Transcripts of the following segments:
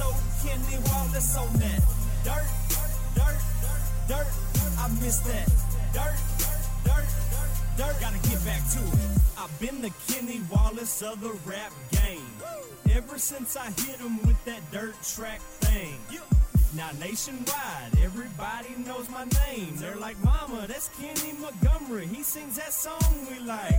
so Kenny Wallace on that dirt, dirt, dirt. Dirt. I miss that dirt, dirt, dirt, dirt. Gotta get back to it. I've been the Kenny Wallace of the rap game. Ever since I hit him with that dirt track thing. Now nationwide, everybody knows my name. They're like, Mama, that's Kenny Montgomery. He sings that song we like.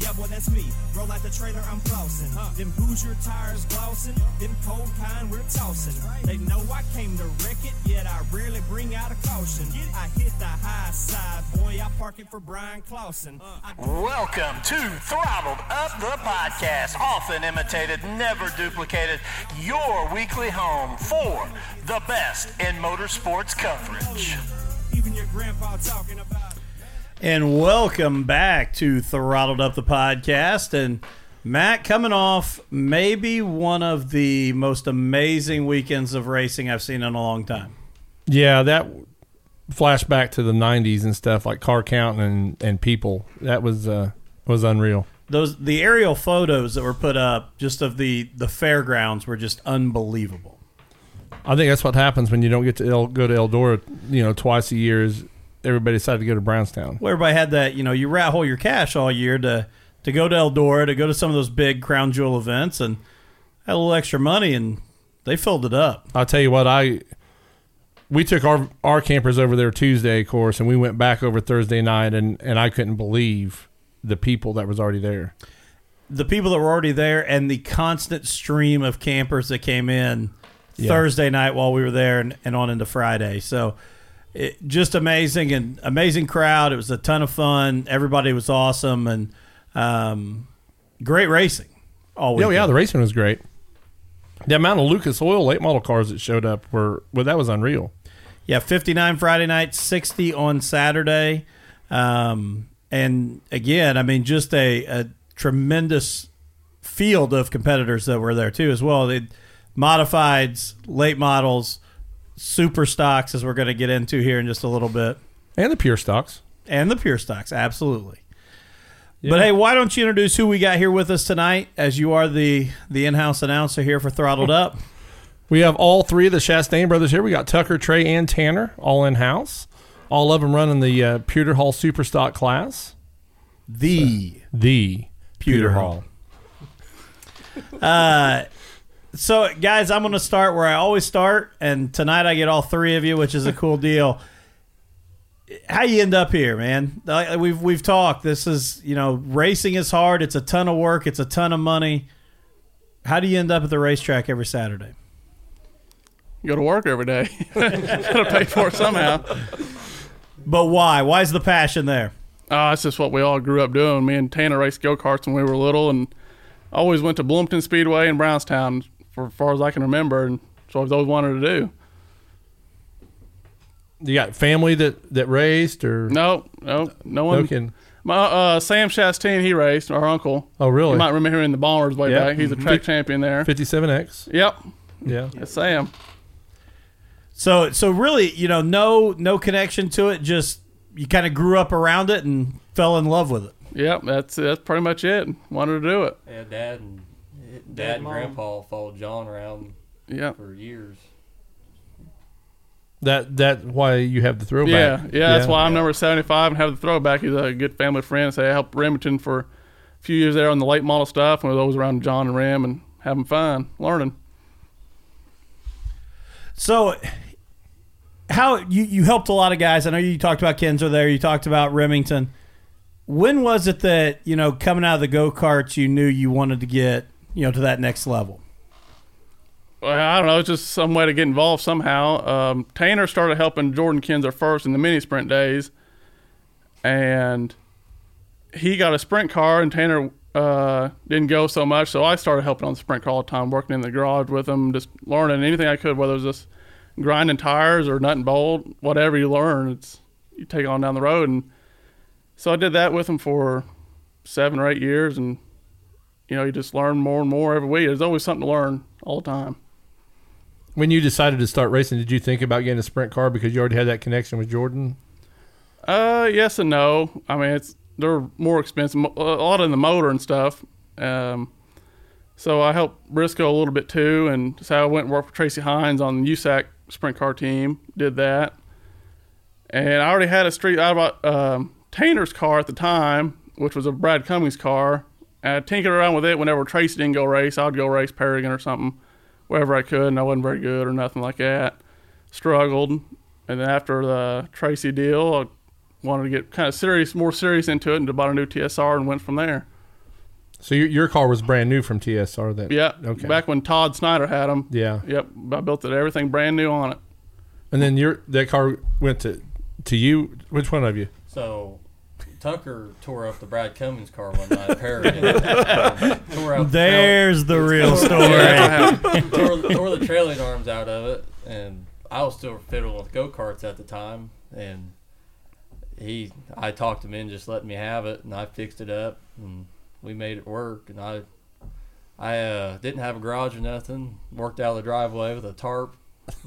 Yeah, boy, that's me. Roll out the trailer, I'm flossing. Them Hoosier tires glossing. Them cold kind we're tossing. They know I came to wreck it, yet I rarely bring out a caution. I hit the high side, boy. I park it for Bryan Clauson. Uh. I Welcome to Throttled Up the Podcast, often imitated, never duplicated, your weekly home for the best in motorsports coverage. even your grandpa talking about. And welcome back to Throttled Up the Podcast. And Matt, coming off maybe one of the most amazing weekends of racing I've seen in a long time. Yeah, that flashback to the '90s and stuff like car count and and people. That was uh, was unreal. Those the aerial photos that were put up just of the the fairgrounds were just unbelievable. I think that's what happens when you don't get to El, go to Eldora, you know, twice a year. Is everybody decided to go to Brownstown? Well, everybody had that, you know, you rat hole your cash all year to to go to Eldora, to go to some of those big crown jewel events and had a little extra money and they filled it up. I'll tell you what, I we took our our campers over there Tuesday, of course, and we went back over Thursday night, and and I couldn't believe the people that was already there. the people that were already there and the constant stream of campers that came in Yeah. Thursday night while we were there and, and on into Friday. So it, just amazing and amazing crowd. It was a ton of fun. Everybody was awesome and um, great racing. All Oh yeah, the racing was great. The amount of Lucas Oil late model cars that showed up were well, that was unreal. Yeah, 59 Friday night, 60 on Saturday. Um, and again, I mean, just a, a tremendous field of competitors that were there too, as well. They modifieds, late models, super stocks, as we're going to get into here in just a little bit, And the pure stocks. and the pure stocks, absolutely. But hey, why don't you introduce who we got here with us tonight, as you are the the in-house announcer here for Throttled Up. We have all three of the Chastain brothers here. We got Tucker, Trey, and Tanner all in house. All of them running the uh, Pewter Hall Super Stock class. The The Pewter Hall. Uh, so guys, I'm going to start where I always start, and tonight I get all three of you, which is a cool deal. How you end up here, man? Like, We've we've talked. This is you know, racing is hard. It's a ton of work. It's a ton of money. How do you end up at the racetrack every Saturday? You go to work every day. Gotta pay for it somehow. But why? Why is the passion there? Uh, oh, that's just what we all grew up doing. Me and Tanner raced go karts when we were little, and always went to Bloomington Speedway and Brownstown for as far as I can remember, and so I've always wanted to do. You got family that that raced or No, no, no one. No kidding. My uh, Sam Chastain, he raced. Our uncle. Oh, really? You might remember him in the Bombers way Yeah. back. He's a track champion there. 57X. Yep, Yeah. it's Sam. So so really, you know, no no connection to it. Just you kind of grew up around it and fell in love with it. Yep, that's that's pretty much it. Wanted to do it. Yeah, dad and dad and grandpa followed John around Yep. for years. That that why you have the throwback. Yeah, yeah, that's why I'm Yeah. number 75 and have the throwback. He's a good family friend. So I helped Remington for a few years there on the late model stuff. And was always around John and Rem and having fun, learning. So, how you you helped a lot of guys? I know you talked about Kenzo there. You talked about Remington. When was it that you know coming out of the go karts you knew you wanted to get you know to that next level? Well, I don't know. It's just some way to get involved somehow. Um, Tanner started helping Jordan Kinser first in the mini sprint days. And he got a sprint car, and Tanner uh, didn't go so much. So I started helping on the sprint car all the time, working in the garage with him, just learning anything I could, whether it was just grinding tires or nut and bolt, whatever you learn, it's you take on down the road. And so I did that with him for seven or eight years, and you know, you just learn more and more every week. There's always something to learn all the time. When you decided to start racing, did you think about getting a sprint car because you already had that connection with Jordan? Uh, yes and no. I mean, it's they're more expensive, a lot in the motor and stuff. Um, so I helped Briscoe a little bit too, and so I went and worked with Tracy Hines on the USAC sprint car team. Did that, and I already had a street. I bought um, Tanner's car at the time, which was a Brad Cummings car. And I tinkered around with it whenever Tracy didn't go race. I'd go race Paragon or something, wherever I could, and I wasn't very good or nothing like that. Struggled, and then after the Tracy deal, I wanted to get kind of serious, more serious into it, and bought a new TSR and went from there. So your, your car was brand new from TSR then? Yeah, Okay. back when Todd Snyder had them. Yeah. Yep, I built it everything brand new on it. And then your that car went to to you. Which one of you? So Tucker tore up the Brad Cummings car one night at Paragon. Tore out the There's the real story. I have- trail- tore, tore the trailing arms out of it, and I was still fiddling with go karts at the time, and he, I talked him in just letting me have it, and I fixed it up, and we made it work, and I, I uh, didn't have a garage or nothing, worked out of the driveway with a tarp.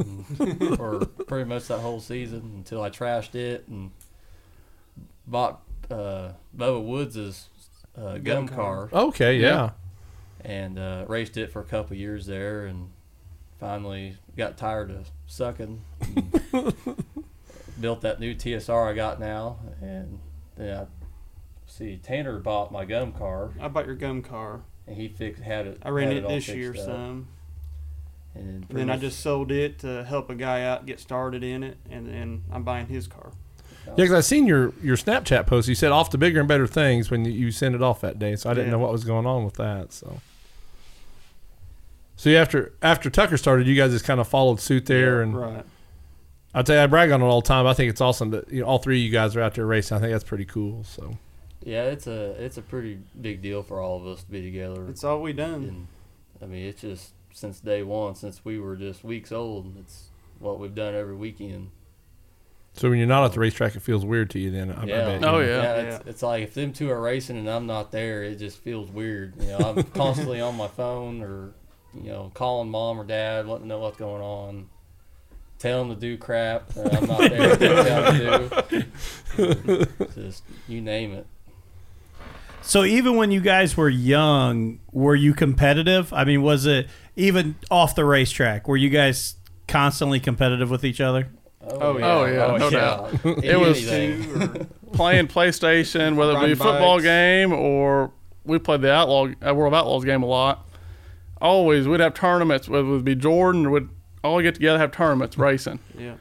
for pretty much that whole season until I trashed it and bought uh, Bubba Woods's uh, gum car Okay, yeah. and uh, raced it for a couple years there, and finally got tired of sucking. built that new TSR I got now, and then I see Tanner bought my gum car, I bought your gum car. and he fixed had it. I ran had it this year up. some. and then, And then I just sold it to help a guy out get started in it, and then I'm buying his car. Yeah, because I seen your your Snapchat post. You said off to bigger and better things when you, you sent it off that day. So I didn't Yeah. know what was going on with that. So, so after after Tucker started, you guys just kind of followed suit there. and Right. I tell you, I brag on it all the time. I think it's awesome that you know, all three of you guys are out there racing. I think that's pretty cool. So yeah, it's a it's a pretty big deal for all of us to be together. It's all we done. and I mean, it's just since day one, since we were just weeks old. It's what we've done every weekend. So when you're not at the racetrack, it feels weird to you. Then I, I Yeah. bet. Oh, you know. yeah. It's, it's like if them two are racing and I'm not there, it just feels weird. You know, I'm constantly on my phone or, you know, calling mom or dad, letting them know what's going on, telling them to do crap that I'm not there to tell them to do. Just you name it. So even when you guys were young, were you competitive? I mean, was it even off the racetrack? Were you guys constantly competitive with each other? Oh, yeah. Oh, yeah, no doubt. It was- Anything. Playing PlayStation, whether it be a Riding football bikes. game or we played the Outlaw uh, World of Outlaws game a lot. Always, we'd have tournaments. Whether it would be Jordan, or we'd all get together have tournaments racing. yeah.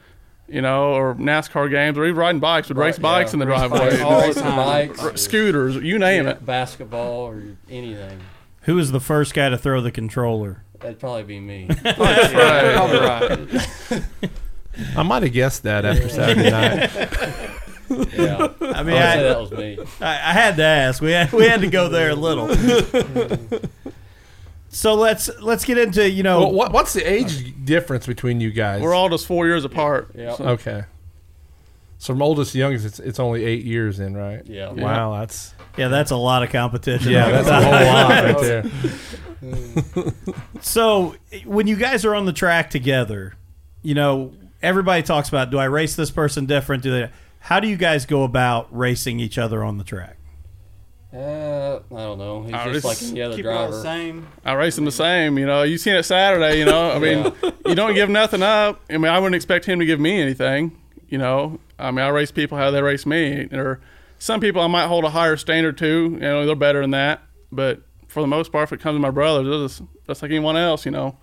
You know, or NASCAR games, or even riding bikes. We'd race Right, bikes yeah, in the race driveway, bikes, all the racing time. bikes, scooters, you name yeah, it. basketball or anything. Who was the first guy to throw the controller? That'd probably be me. yeah. Probably right. I might have guessed that after Saturday night. Yeah, I I mean, would I, that was me. I, I had to ask. We had, we had to go there a little. so let's let's get into you know well, what, what's the age difference between you guys? We're all just four years apart. Yeah. So- okay. So from oldest to youngest, it's, it's only eight years in, right? Yeah. Wow, that's yeah, that's a lot of competition. yeah, that's a whole lot right there. So when you guys are on the track together, you know everybody talks about do I race this person different? Do they? How do you guys go about racing each other on the track? Uh, I don't know. He's I just just like any other Keep it all the driver. same. I race them the same, you know. You seen it Saturday, you know. I mean, you don't give nothing up. I mean, I wouldn't expect him to give me anything, you know. I mean, I race people how they race me. Or some people I might hold a higher standard to. You know, they're better than that. But for the most part, if it comes to my brothers, they're just, just like anyone else, you know.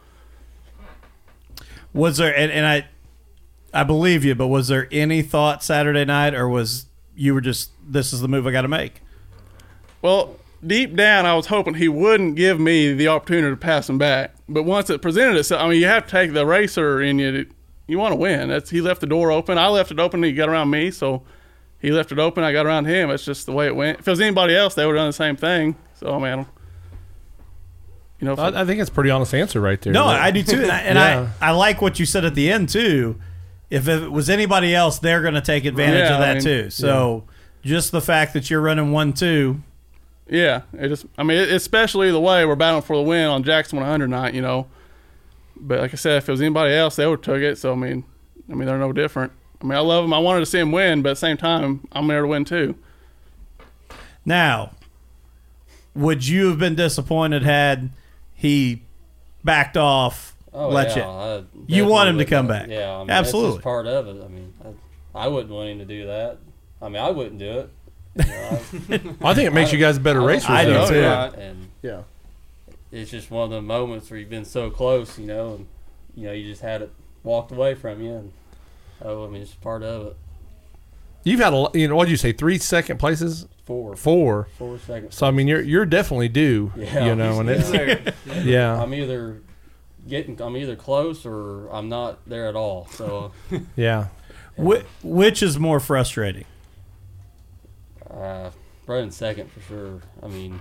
Was there and, and I I believe you, but was there any thought Saturday night, or was you were just this is the move I got to make? Well, deep down, I was hoping he wouldn't give me the opportunity to pass him back. But once it presented itself, I mean, you have to take the racer in you. To, you want to win. That's he left the door open. I left it open. He got around me, so he left it open. I got around him. It's just the way it went. If it was anybody else, they would have done the same thing. So I mean, you know, I, I think it's a pretty honest answer right there. No, That- I do too, and, I, and Yeah. I I like what you said at the end too. If it was anybody else, they're going to take advantage Yeah, of that I mean, too. So just the fact that you're running one two, Yeah, it just I mean, it- especially the way we're battling for the win on Jackson 100 night. You know, But like I said, if it was anybody else, they would have took it. So I mean, I mean they're no different. I mean I love them. I wanted to see them win, but at the same time, I'm there to win too. Now, would you have been disappointed had he backed off? Oh, let yeah, you. You want him to come would back. Yeah, I mean, Absolutely. That's just part of it. I mean, I, I wouldn't want him to do that. I mean, I wouldn't do it. You know, I- I think it makes you guys a better I don't- racers. I do though. too. Right. And Yeah. it's just one of the moments where you've been so close, you know, and you know you just had it walked away from you, and oh, I mean, it's part of it. You've had a, you know, what did you say? Three second places, Four, four. four seconds. So I mean, you're you're definitely due. Yeah. You know, and He's it's yeah, I'm either getting, I'm either close or I'm not there at all. So, yeah. Wh- which is more frustrating? uh, running second for sure. I mean,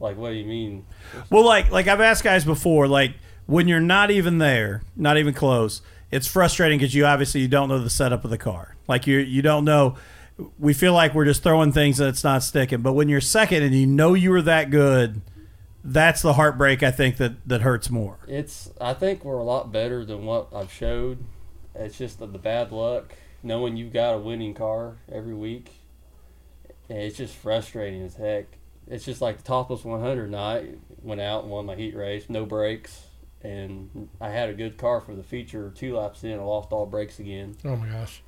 like, what do you mean? Well, like like I've asked guys before, like when you're not even there, not even close, it's frustrating because you obviously you don't know the setup of the car. Like you you don't know. We feel like we're just throwing things and it's not sticking. But when you're second and you know you were that good, that's the heartbreak. I think that that hurts more. It's. I think we're a lot better than what I've showed. It's just the, the bad luck, knowing you've got a winning car every week. It's just frustrating as heck. It's just like the topless 100 night. Went out and won my heat race, no brakes, and I had a good car for the feature. Two laps in, I lost all brakes again, Oh my gosh.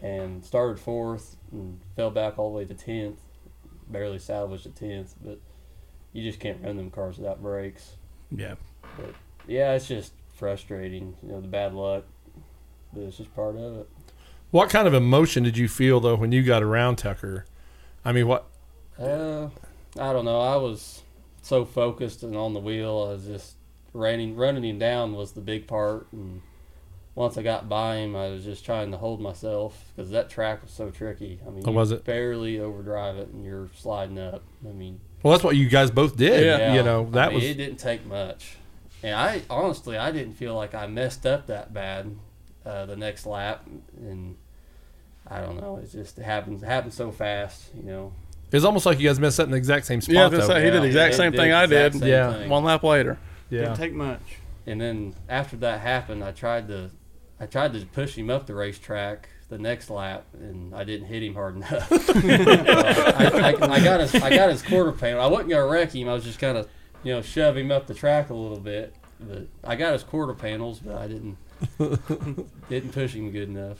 and started fourth and fell back all the way to tenth. Barely salvaged a tenth, but you just can't run them cars without brakes Yeah. But yeah, it's just frustrating. You know, the bad luck, but it's just part of it. What kind of emotion did you feel though when you got around Tucker? I mean, what? Uh, I don't know. I was so focused and on the wheel. I was just running, running him down was the big part. And once I got by him, I was just trying to hold myself because that track was so tricky. I mean, Oh, you was it? barely overdrive it, and you're sliding up. I mean, Well, that's what you guys both did. Yeah. You know, that I mean, was it didn't take much, and I honestly I didn't feel like I messed up that bad uh, the next lap, and I don't know. It just it happens it happens so fast, you know. It's almost like you guys messed up in the exact same spot. Yeah, I was gonna though. say, he did the exact it same thing I did. same Yeah. thing. One lap later. yeah. Didn't take much. And then after that happened, I tried to I tried to push him up the racetrack the next lap, and I didn't hit him hard enough. Uh, I, I, I got his I got his quarter panel. I wasn't gonna wreck him. I was just gonna you know shove him up the track a little bit. But I got his quarter panels, but I didn't didn't push him good enough.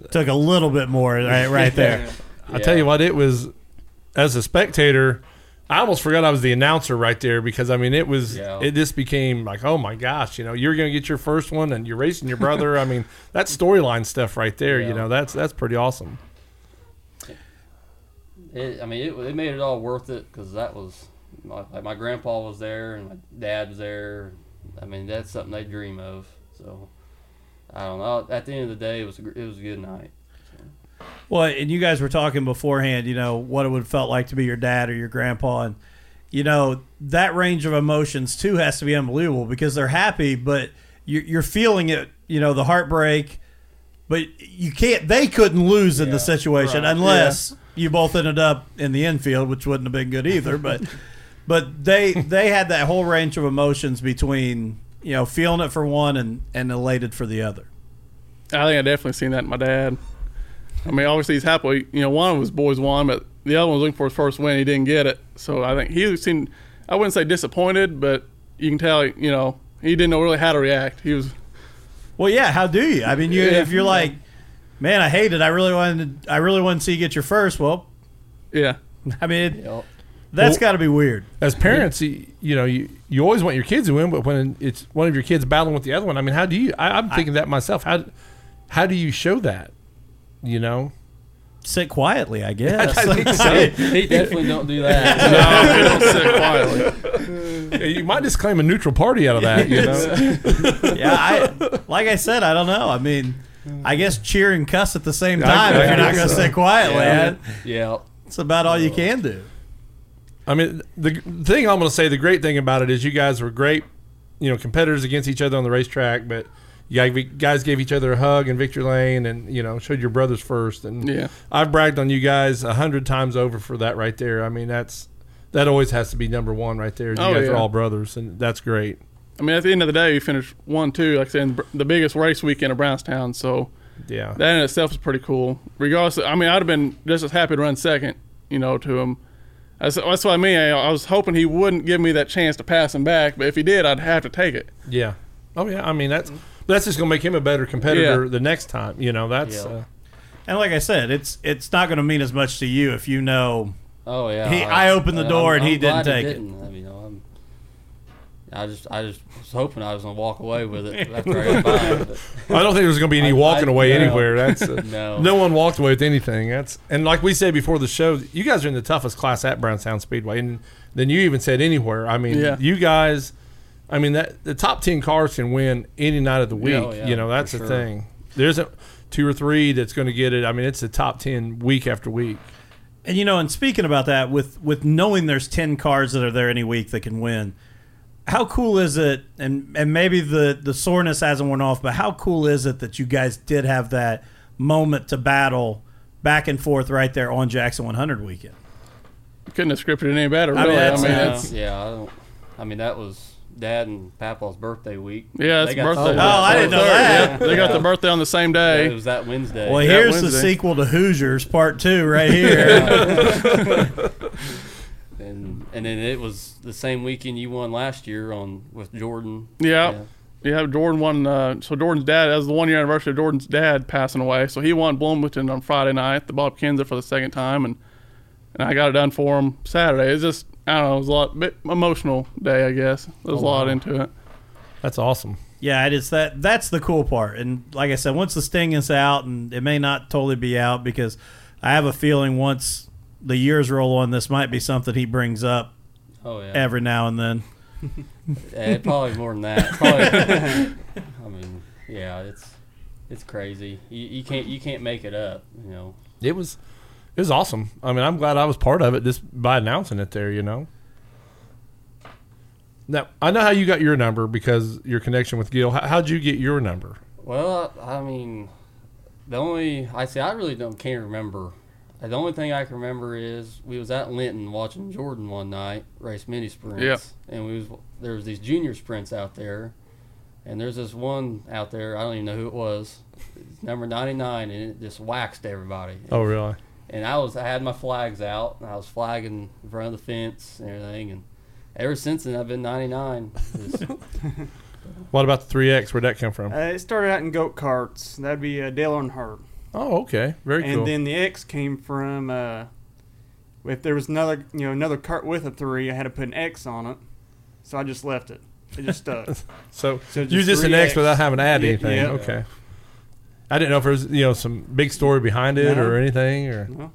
So. Took a little bit more right right there. I tell you what, it was as a spectator. I almost forgot I was the announcer right there because I mean it was Yeah. it just became like oh my gosh you know you're gonna get your first one and you're racing your brother I mean that storyline stuff right there you know that's that's pretty awesome It, I mean, it, it made it all worth it because that was my, like my grandpa was there and my dad was there. I mean, that's something they dream of. So I don't know. At the end of the day, it was a, it was a good night. Well, and you guys were talking beforehand, you know, what it would have felt like to be your dad or your grandpa. And, you know, that range of emotions, too, has to be unbelievable because they're happy, but you're, you're feeling it, you know, the heartbreak. But you can't, they couldn't lose in the situation right. unless you both ended up in the infield, which wouldn't have been good either. But, but they, they had that whole range of emotions between, you know, feeling it for one and, and elated for the other. I think I definitely seen that in my dad. I mean, obviously he's happy. You know, one of his boys won, but the other one was looking for his first win. He didn't get it, so I think he seemed. I wouldn't say disappointed, but you can tell. You know, he didn't know really how to react. He was. Well, yeah. How do you? I mean, you Yeah. if you're like, man, I hate it. I really wanted. I really wanted to see you get your first. Well, Yeah, I mean, it, You know, that's Well- got to be weird. as parents you, you know you you always want your kids to win but when it's one of your kids battling with the other one I mean how do you I, I'm thinking that myself how how do you show that you know Sit quietly, I guess. I think so. he definitely don't do that. no, he don't sit quietly. you might just claim a neutral party out of that you know yeah, I like I said, I don't know. I mean, I guess cheer and cuss at the same time I if you're not going to so. sit quietly. yeah, yeah. That's about all you can do. I mean, the thing I'm going to say, the great thing about it is you guys were great, you know, competitors against each other on the racetrack, but you guys gave each other a hug in victory lane and, you know, showed your brothers first. And Yeah. I've bragged on you guys a hundred times over for that right there. I mean, that's, that always has to be number one right there. You Oh, guys are all brothers, and that's great. I mean, at the end of the day, we finished one, two, like I said, the biggest race weekend of Brownstown. So Yeah. that in itself is pretty cool. Regardless, I mean, I'd have been just as happy to run second, you know, to him. That's, that's what I mean. I, I was hoping he wouldn't give me that chance to pass him back, but if he did, I'd have to take it. yeah. Oh yeah. I mean that's that's just gonna make him a better competitor Yeah. the next time. You know that's. Yeah. Uh, And like I said, it's it's not going to mean as much to you if you know. Oh yeah. He- I opened the door and he didn't glad take it. didn't. I mean, you know, I'm, I just I just was hoping I was gonna walk away with it after I got by. But I don't think there's gonna be any I- walking I- away no. anywhere. That's uh, No. no one walked away with anything. That's and like we said before the show, you guys are in the toughest class at Brownstown Speedway, and then you even said anywhere. I mean, Yeah. you guys. I mean that the top ten cars can win any night of the oh, week. oh, yeah, you know that's the sure. thing. There isn't two or three that's going to get it. I mean, it's the top ten week after week. And you know, and speaking about that, with with knowing there's ten cars that are there any week that can win, how cool is it? And and maybe the the soreness hasn't worn off, but how cool is it that you guys did have that moment to battle back and forth right there on Jackson 100 weekend? Couldn't have scripted it any better, I mean, really. I mean, it's, yeah, I don't. I mean, that was Dad and Papa's birthday week. yeah, it's They got- birthday. Oh, I didn't know that. Yeah, they got the birthday on the same day. It was that Wednesday. Well, Yeah, here's the sequel to Hoosiers Part Two right here. and and then it was the same weekend you won last year on with Jordan. Yeah. Yeah, Jordan won. Uh, so Jordan's dad, that was the one year anniversary of Jordan's dad passing away. So he won Bloomington on Friday night, the Bob Kinser for the second time, and and I got it done for him Saturday. It's just I don't know, it was a lot bit emotional day, I guess. There's a oh, lot into it. That's awesome. Yeah, it is that. That's the cool part. And like I said, once the sting is out, and it may not totally be out because I have a feeling once the years roll on, this might be something he brings up Oh yeah. every now and then. Yeah, probably more than that. Probably. I mean, yeah, it's it's crazy. You, you can't you can't make it up. You know. It was it was awesome. I mean, I'm glad I was part of it just by announcing it there. You know. Now I know how you got your number because your connection with Gil. How, how'd you get your number? Well, I mean, the only I say I really don't can't remember. Uh, The only thing I can remember is we was at Linton watching Jordan one night race mini sprints. Yeah. And we was there was these junior sprints out there, and there's this one out there I don't even know who it was, it's number 99, and it just waxed everybody. Oh, really? And I was I had my flags out, and I was flagging in front of the fence and everything, and ever since then I've been 99. What about the 3X? Where'd that come from? Uh, it started out in go karts. That'd be uh, Dale Earnhardt. Oh, okay. Very and cool. And then the X came from uh, if there was another you know another cart with a three, I had to put an X on it, so I just left it. It just stuck. so so you just just an 3X. X without having to add Yeah, anything. yeah. Okay. I didn't know if there's you know some big story behind it No. or anything or No.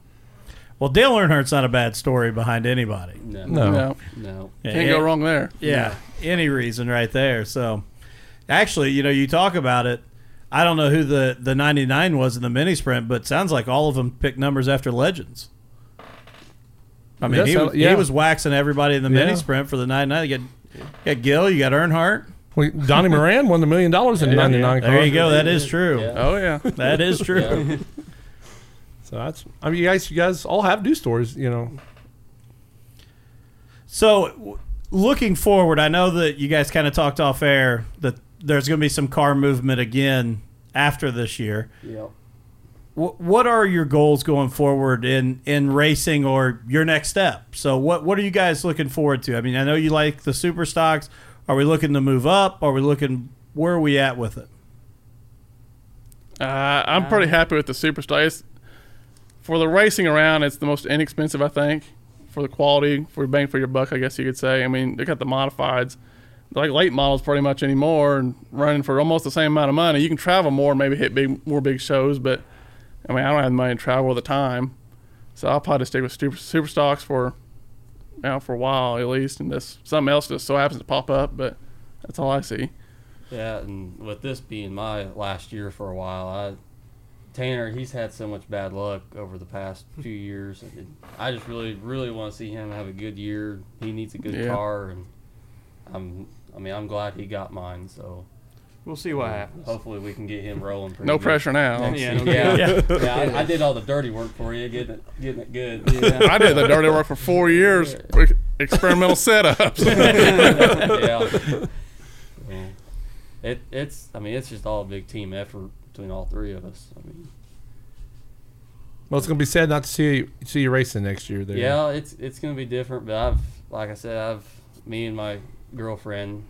Well, Dale Earnhardt's not a bad story behind anybody. no, No. No, no. Yeah, can't yeah. go wrong there. Yeah, any reason right there. So, actually, you know, you talk about it. I don't know who the the 99 was in the mini sprint, but sounds like all of them picked numbers after legends. I mean, That's he how- was, yeah. he was waxing everybody in the mini Yeah. sprint for the 99. You got, you got Gill, you got Earnhardt. Well, Donnie Moran won the million dollars in Yeah. '99. There you go. That is true. Yeah. Oh yeah. That is true. Yeah. So that's. I mean, you guys, you guys all have news stories. You know. So, w- looking forward, I know that you guys kind of talked off air that there's going to be some car movement again after this year. Yep. Wh- What are your goals going forward in, in racing or your next step? So, what what are you guys looking forward to? I mean, I know you like the super stocks. Are we looking to move up? Are we looking? Where are we at with it? Uh, I'm pretty happy with the Superstar. It's, for the racing around, it's the most inexpensive, I think. For the quality, for bang for your buck, I guess you could say. I mean, they got the modifieds, like late models, pretty much anymore, and running for almost the same amount of money. You can travel more, maybe hit big, more big shows, but I mean, I don't have the money to travel all the time, so I'll probably stick with super, super stocks for, know, for a while at least, and this something else just so happens to pop up, but that's all I see. Yeah, and with this being my last year for a while, I Tanner he's had so much bad luck over the past few years. and I just really, really want to see him have a good year. He needs a good Yeah. car, and I'm. I mean, I'm glad he got mine. So We'll see what happens. hopefully we can get him rolling. Pretty No good. pressure now. Yeah, no Yeah, Yeah. yeah. I, I did all the dirty work for you, getting it, getting it good. I did the dirty work for four years, experimental setups. yeah. So it it's I mean it's just all a big team effort between all three of us. I mean, Well, it's gonna be sad not to see you, see you racing next year. There. yeah, it's it's gonna be different, but I've like I said, I've me and my girlfriend,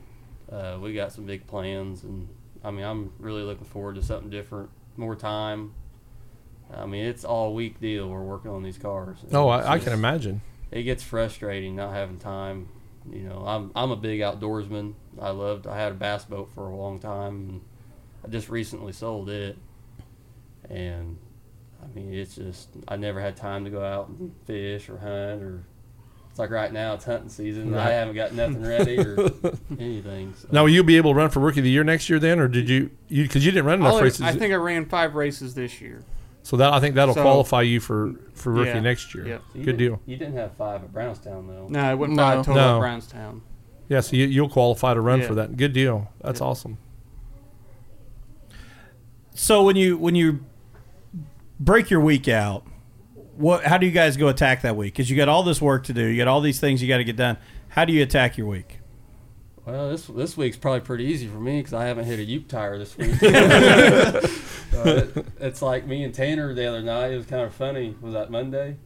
uh, we got some big plans, and I mean I'm really looking forward to something different, more time. I mean it's all week deal. We're working on these cars. Oh, I, I can imagine. it gets frustrating not having time. You know, I'm I'm a big outdoorsman. I loved. I had a bass boat for a long time, and I just recently sold it. And I mean, it's just I never had time to go out and fish or hunt or. It's like right now it's hunting season. I Right. haven't got nothing ready or anything. So. Now, will you be able to run for rookie of the year next year then, or did you? You because you didn't run I enough races, I think I ran five races this year. so that I think that'll So- qualify you for for rookie Yeah. next year. Yep. You Good didn't- deal. You didn't have five at Brownstown though. No, it wasn't No. five total No. at Brownstown. Yeah, so you, you'll qualify to run Yeah. for that. Good deal. That's Yeah. awesome. So when you when you break your week out, what how do you guys go attack that week? Because you got all this work to do, you got all these things you got to get done. How do you attack your week? Well, this this week's probably pretty easy for me because I haven't hit a Ute tire this week. So it, it's like me and Tanner the other night. It was kind of funny. Was that Monday?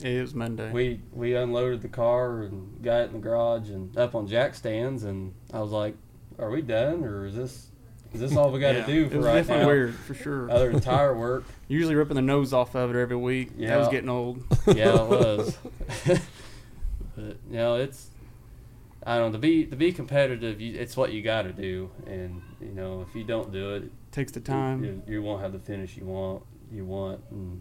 It was Monday. We we unloaded the car and got it in the garage and up on jack stands, and I was like, "Are we done, or is this is this all we got to Yeah. do It for was right definitely now?" weird for sure. Other than tire work, Usually ripping the nose off of it every week. That was getting old. yeah, it was. but you know, it's I don't know to be to be competitive. You, it's what you got to do, and you know if you don't do it, Takes the time. you, you won't have the finish you want. You want, and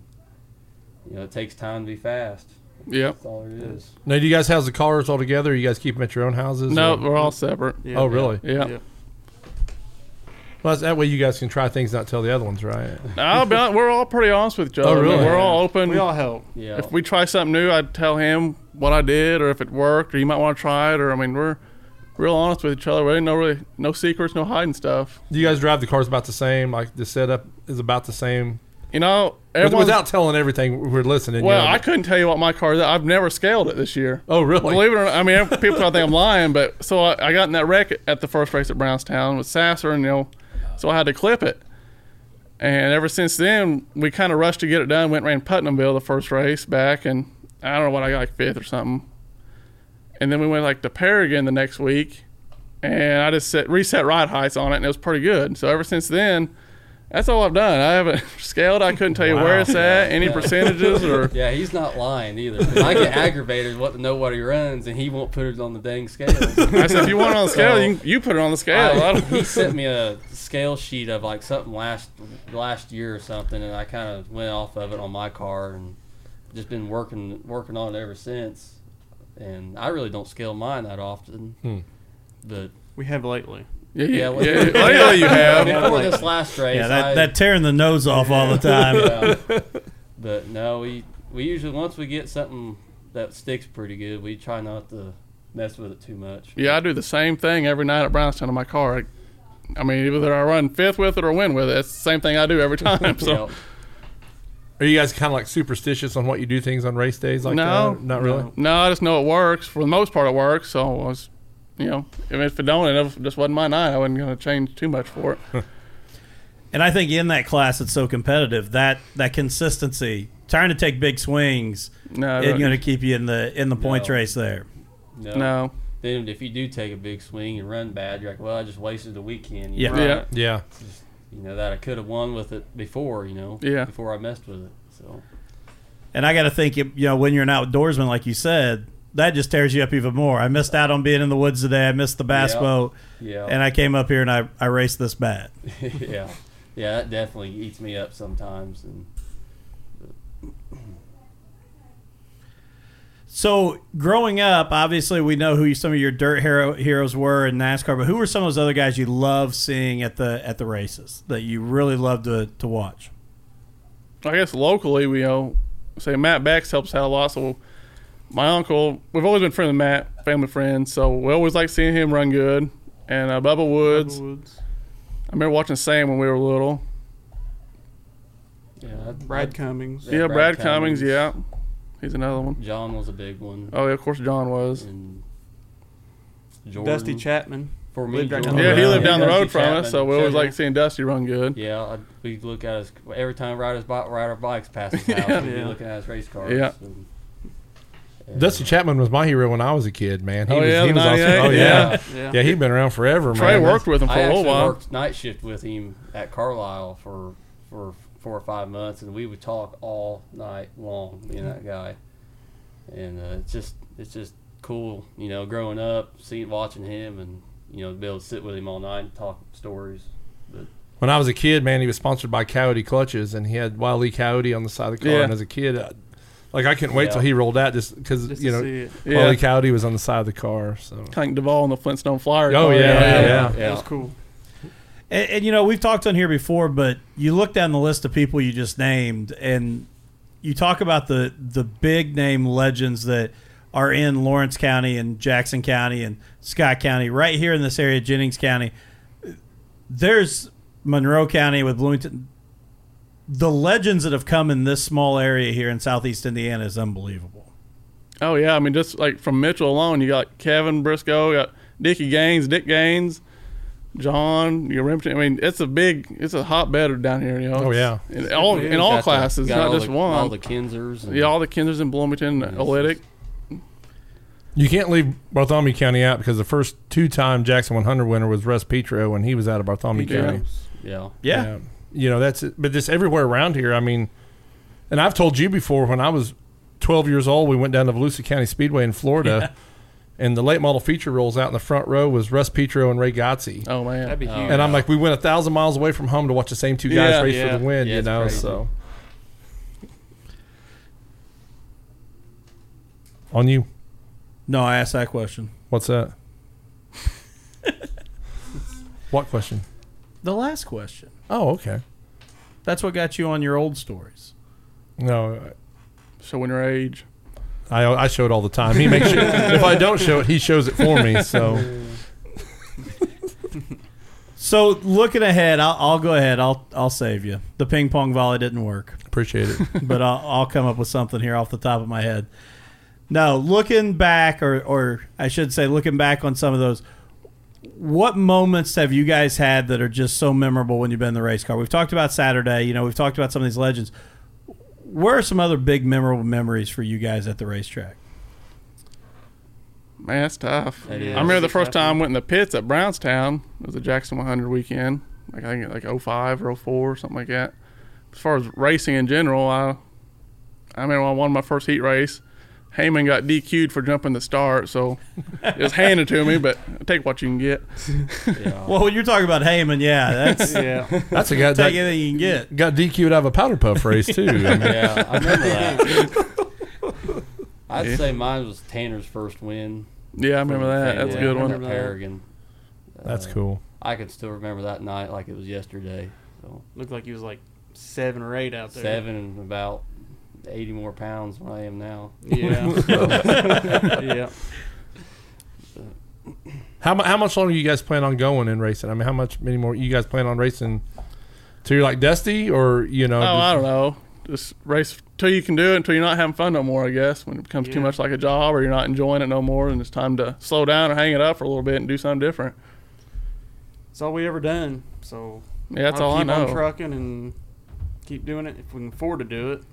you know it takes time to be fast. Yep. That's all it is. Now, do you guys house the cars all together? Or you guys keep them at your own houses? No, or- we're all separate. Yeah. Oh, really? Yeah. Yeah. Well, that way you guys can try things, not tell the other ones, right? I'll be we're all pretty honest with each oh, other. Oh, really? We're all open. We all help. Yeah. if we try something new, I'd tell him what I did or if it worked or you might want to try it or I mean we're real honest with each other. We ain't no really no secrets, no hiding stuff. Do you guys drive the cars about the same? Like the setup is about the same? You know, Without telling everything, we're listening. you well, know, I couldn't tell you what my car is. I've never scaled it this year. Oh, really? Believe it or not, I mean, people probably think I'm lying, but so I, I got in that wreck at the first race at Brownstown with Sasser, and you know, so I had to clip it. And ever since then, we kind of rushed to get it done. Went and ran Putnamville the first race back, and I don't know what I got like fifth or something. And then we went like to Paragon the next week, and I just set reset ride heights on it, and it was pretty good. So ever since then, that's all I've done. I haven't scaled. I couldn't tell you where it's at, any percentages, or Yeah, he's not lying either. I get aggravated what to know what he runs, and he won't put it on the dang scale. I said, if you want it on the scale, So- you, you put it on the scale. I I, he sent me a scale sheet of like something last last year or something, and I kind of went off of it on my car and just been working working on it ever since. And I really don't scale mine that often, Hmm. but We have lately. Yeah, Yeah, yeah, well- yeah. Lately you have. before this last race, Yeah, that, I, that tearing the nose off all the time. yeah. but no, we we usually once we get something that sticks pretty good, we try not to mess with it too much. Yeah, I do the same thing every night at Brownstown in my car. I, I mean, whether I run fifth with it or win with it, it's the same thing I do every time. So Yeah. Are you guys kind of like superstitious on what you do things on race days like No. that? Not really. No. no, I just know it works. For the most part, it works. So I was, you know, if it don't, it just wasn't my night. I wasn't going to change too much for it. And I think in that class, it's so competitive that that consistency, trying to take big swings, No, is going to keep you in the in the points No. race there. No. no. Then if you do take a big swing and run bad, you're like, well, I just wasted the weekend. Yeah. You know, Yeah. Yeah. You know that I could have won with it before. You know. Yeah. Before I messed with it. So. And I got to think, you know, when you're an outdoorsman, like you said, that just tears you up even more. I missed out on being in the woods today. I missed the bass Yeah. boat, Yeah. and I came up here and I, I raced this bat. yeah. Yeah. That definitely eats me up sometimes. And So, growing up, obviously, we know who some of your dirt hero, heroes were in NASCAR, but who were some of those other guys you love seeing at the at the races that you really love to, to watch? I guess locally, we you know, say Matt Bex helps out a lot. So my uncle, we've always been friends with Matt, family friends. So we always like seeing him run good. And uh, Bubba Woods, Woods. I remember watching Sam when we were little. yeah. Brad Cummings. Yeah, Yeah, Brad, Brad Cummings, Cummings. yeah, he's another one. John was a big one. Oh yeah, of course John was. And Jordan. Dusty Chapman. for me, Lived right Jordan- down Yeah, he road. lived down the Dusty road from us, so we always like seeing Dusty run good. Yeah, I, we look at his every time ride his bike, ride our bikes past his house. We'd be looking at his race cars. Yeah. and- and, Dusty uh, Chapman was my hero when I was a kid, man. He Oh, was, yeah, he was awesome. Oh yeah. yeah. Yeah. yeah, he'd been around forever, Trey man. worked with him for I a little actually while. worked night shift with him at Carlisle for for four or five months, and we would talk all night long. Me and that guy, and uh, it's just it's just cool, you know, growing up, seeing watching him, and you know, be able to sit with him all night and talk stories. But When I was a kid, man, he was sponsored by Coyote Clutches, and he had Wild Lee Coyote on the side of the car. Yeah. And as a kid, I, like I couldn't wait Yeah. till he rolled out, just because you know see it. Yeah. Wild Coyote was on the side of the car. So Tank Duvall and the Flintstone Flyer. Oh, car, yeah, yeah, yeah. That was cool. And, and you know, we've talked on here before, but you look down the list of people you just named, and you talk about the the big name legends that are in Lawrence County and Jackson County and Scott County, right here in this area, Jennings County. There's Monroe County with Bloomington. The legends that have come in this small area here in Southeast Indiana is unbelievable. Oh yeah, I mean just like from Mitchell alone, you got Kevin Briscoe, you got Dickie Gaines, Dick Gaines, John, you Remington. I mean, it's a big, it's a hotbed down here. You know. Oh, yeah. in all in all classes, not all just the, one. All the Kinsers. And, yeah, all the Kinsers in Bloomington, it's Olytic. you can't leave Bartholomew County out because the first two-time Jackson 100 winner was Russ Petro, and he was out of Bartholomew Yeah. County. yeah. Yeah. You know, that's it. But just everywhere around here, I mean, and I've told you before when I was 12 years old, we went down to Volusia County Speedway in Florida, and the late model feature rolls out in the front row was Russ Petro and Ray Godsey. Oh man, That'd be oh, huge. And I'm like, we went a thousand miles away from home to watch the same two guys Yeah. race Yeah. for the win, Yeah, you it's know. crazy. So on you, No, I asked that question. what's that? what question? The last question. Oh, okay. That's what got you on your old stories. No, showing your age. I I show it all the time. He makes sure if I don't show it, he shows it for me. So So looking ahead, I'll, I'll go ahead. I'll I'll save you. The ping pong volley didn't work, appreciate it. but I'll, I'll come up with something here off the top of my head. No, looking back, or or I should say, looking back on some of those. What moments have you guys had that are just so memorable when you've been in the race car? We've talked about Saturday. You know, we've talked about some of these legends. Where are some other big memorable memories for you guys at the racetrack? Man, that's tough. It I is. remember the first Definitely. time I went in the pits at Brownstown. It was a Jackson 100 weekend. Like I think like 05 or 04 something like that. As far as racing in general, I I remember when I won my first heat race. Heyman got DQ'd for jumping the start, so it was handed to me. But take what you can get. Yeah. Well, when you're talking about Heyman, yeah, that's Yeah. That's a guy take that anything you can get. got DQ'd out of a powder puff race too. I mean, yeah, I remember that. I'd say mine was Tanner's first win. Yeah, I remember that. family That's a good one. remember at. Paragon. that's Uh, cool. I can still remember that night like it was yesterday. So Looked like he was like seven or eight out there. seven and about eighty more pounds than I am now. Yeah. yeah. How how much longer you guys plan on going in racing? I mean, how much many more you guys plan on racing? Till you're like Dusty, or you know? Oh, just- I don't know. Just race till you can do it until you're not having fun no more. I guess when it becomes too much like a job or you're not enjoying it no more, and it's time to slow down or hang it up for a little bit and do something different. It's all we ever done. So Yeah, that's I'll all I keep know. on trucking and keep doing it if we can afford to do it.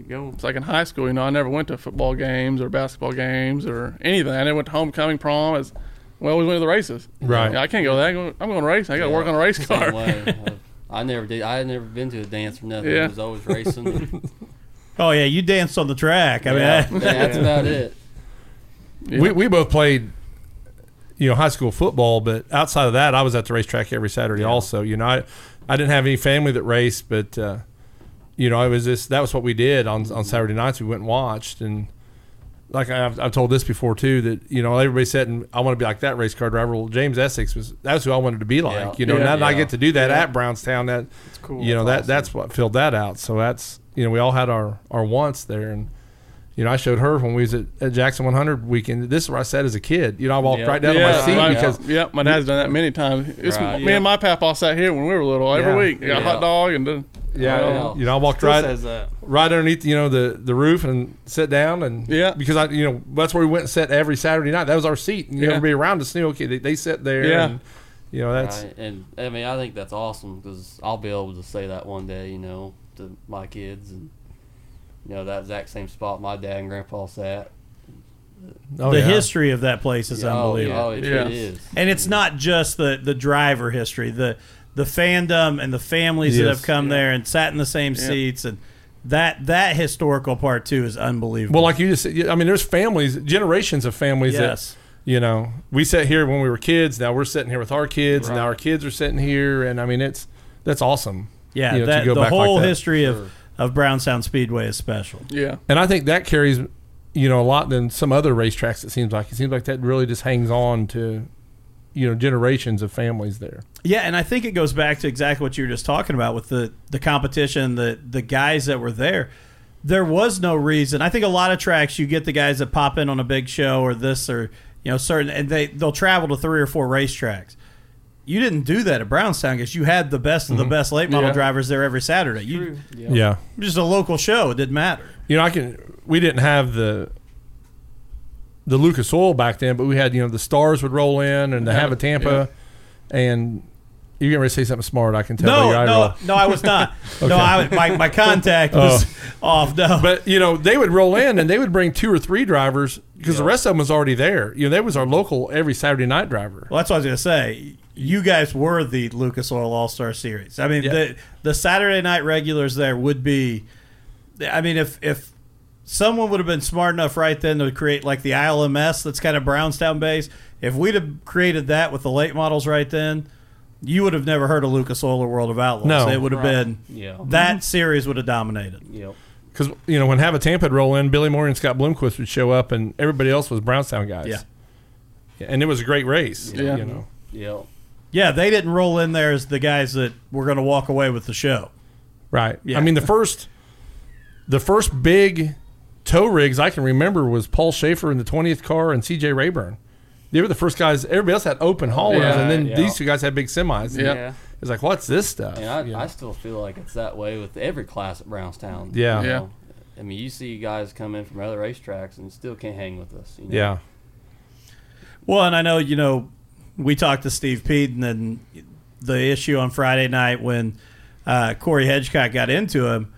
And keep going. It's like in high school, you know, I never went to football games or basketball games or anything. I never went to homecoming prom. As we always went to the races. Right. Yeah, I can't go to that. I'm going to race. I got to work on a race car. Uh, I never did. I had never been to a dance or nothing. Yeah. I was always racing. Oh yeah, you danced on the track. I mean, yeah, that- that's about it. Yeah. We we both played, you know, high school football, but outside of that, I was at the racetrack every Saturday. Also, you know, I I didn't have any family that raced, but uh, you know, it was just that was what we did on on Saturday nights. We went and watched, and like I've, I've told this before too, that you know everybody said, and I want to be like that race car driver. Well, James Essex was that's who I wanted to be like. Yeah. You know, Yeah. now that I get to do that Yeah. at Brownstown, that It's cool. you know that awesome. that's what filled that out. So that's you know we all had our our wants there, and You know, I showed her when we was at, at Jackson 100 weekend. This is where I sat as a kid. You know, I walked Yeah. right down to yeah, my seat my, because yep, my dad's done that many times. It's Right, me yeah. and my papa sat here when we were little every Yeah. week. Got a Yeah. hot dog and then yeah, Well, you know, I walked right right underneath you know the the roof and sit down and Yeah. because I you know that's where we went and sat every Saturday night. That was our seat. And, you know, Yeah. everybody around us knew okay they, they sit there. Yeah. And, you know that's right. And I mean, I think that's awesome because I'll be able to say that one day, you know, to my kids, and you know that exact same spot my dad and grandpa sat. oh, the yeah. history of that place is Oh, unbelievable. Oh, it, Yeah. it is. and it's not just the the driver history the the fandom and the families that have come there and sat in the same Yeah. seats and that that historical part too is unbelievable Well, like you just said, I mean, there's families, generations of families yes that, you know, we sat here when we were kids. Now we're sitting here with our kids. And now our kids are sitting here. And I mean, it's, that's awesome. yeah you know, to that go the back like whole that. history Sure. Of of brownstown speedway is special. Yeah, And I think that carries, you know, a lot than some other racetracks. It seems like. It seems like that really just hangs on to, you know, generations of families there. yeah and i think it goes back to exactly what you were just talking about with the the competition the the guys that were there. There was no reason. I think a lot of tracks you get the guys that pop in on a big show or this or you know certain and they they'll travel to three or four racetracks you didn't do that at Brownstown because you had the best of the mm-hmm. best late model Yeah. drivers there every Saturday. You True. Yeah. just a local show; it didn't matter. You know, I can. We didn't have the the Lucas Oil back then, but we had you know the stars would roll in and the Hav-A-Tampa, and you getting ready to say something smart. I can tell. by No, your eye no, roll. no, I was not. Okay. No, I my my contact was oh. off. No, But you know they would roll in and they would bring two or three drivers because the rest of them was already there. You know, they was our local every Saturday night driver. Well, that's what I was going to say. You guys were the Lucas Oil All Star Series. I mean, Yeah. the the Saturday night regulars there would be. I mean, if if someone would have been smart enough right then to create like the ILMS that's kind of Brownstown based, if we'd have created that with the late models right then, you would have never heard of Lucas Oil or World of Outlaws. No. it would have Right. been Yeah. that series would have dominated. Yep. Because you know when Hav-A-Tampa would roll in, Billy Moyer and Scott Bloomquist would show up, and everybody else was Brownstown guys. Yeah. and it was a great race. Yeah. you know. Yep. Yeah, they didn't roll in there as the guys that were going to walk away with the show. Right. Yeah. I mean, the first, the first big tow rigs I can remember was Paul Schaefer in the twentieth car and C.J. Rayburn. They were the first guys. Everybody else had open haulers, Yeah, and then yeah. these two guys had big semis. Yeah. Yeah. It's like, what's this stuff? And I, You know? I still feel like it's that way with every class at Brownstown. Yeah. you Yeah. I mean, you see guys come in from other racetracks and still can't hang with us. You know? yeah. Well, and I know you know we talked to Steve Pete and then the issue on Friday night when uh, Corey Hedgecock got into him,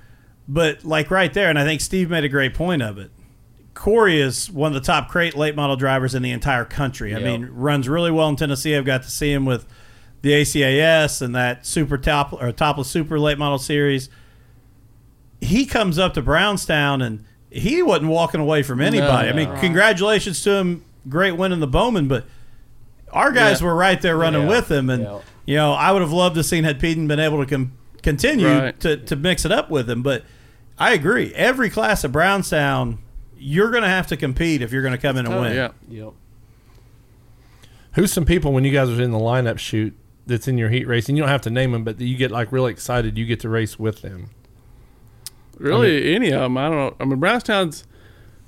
but like right there, and I think Steve made a great point of it. Corey is one of the top crate late model drivers in the entire country. I Yep. mean, runs really well in Tennessee. I've got to see him with the ACAS and that super top or topless super late model series. He comes up to Brownstown and he wasn't walking away from anybody. I mean, no. congratulations to him, great win in the Bowman, but our guys Yeah. were right there running Yeah. with him, and Yeah. you know, I would have loved to seen had Peden been able to com- continue Right. to to mix it up with him, but I agree. Every class at Brownstown, you're going to have to compete if you're going to come in and oh, win. yeah. Yep. Who's some people when you guys are in the lineup shoot that's in your heat race, and you don't have to name them, but you get like really excited, you get to race with them. Really, any of them. I don't know. I mean, Brownstown's.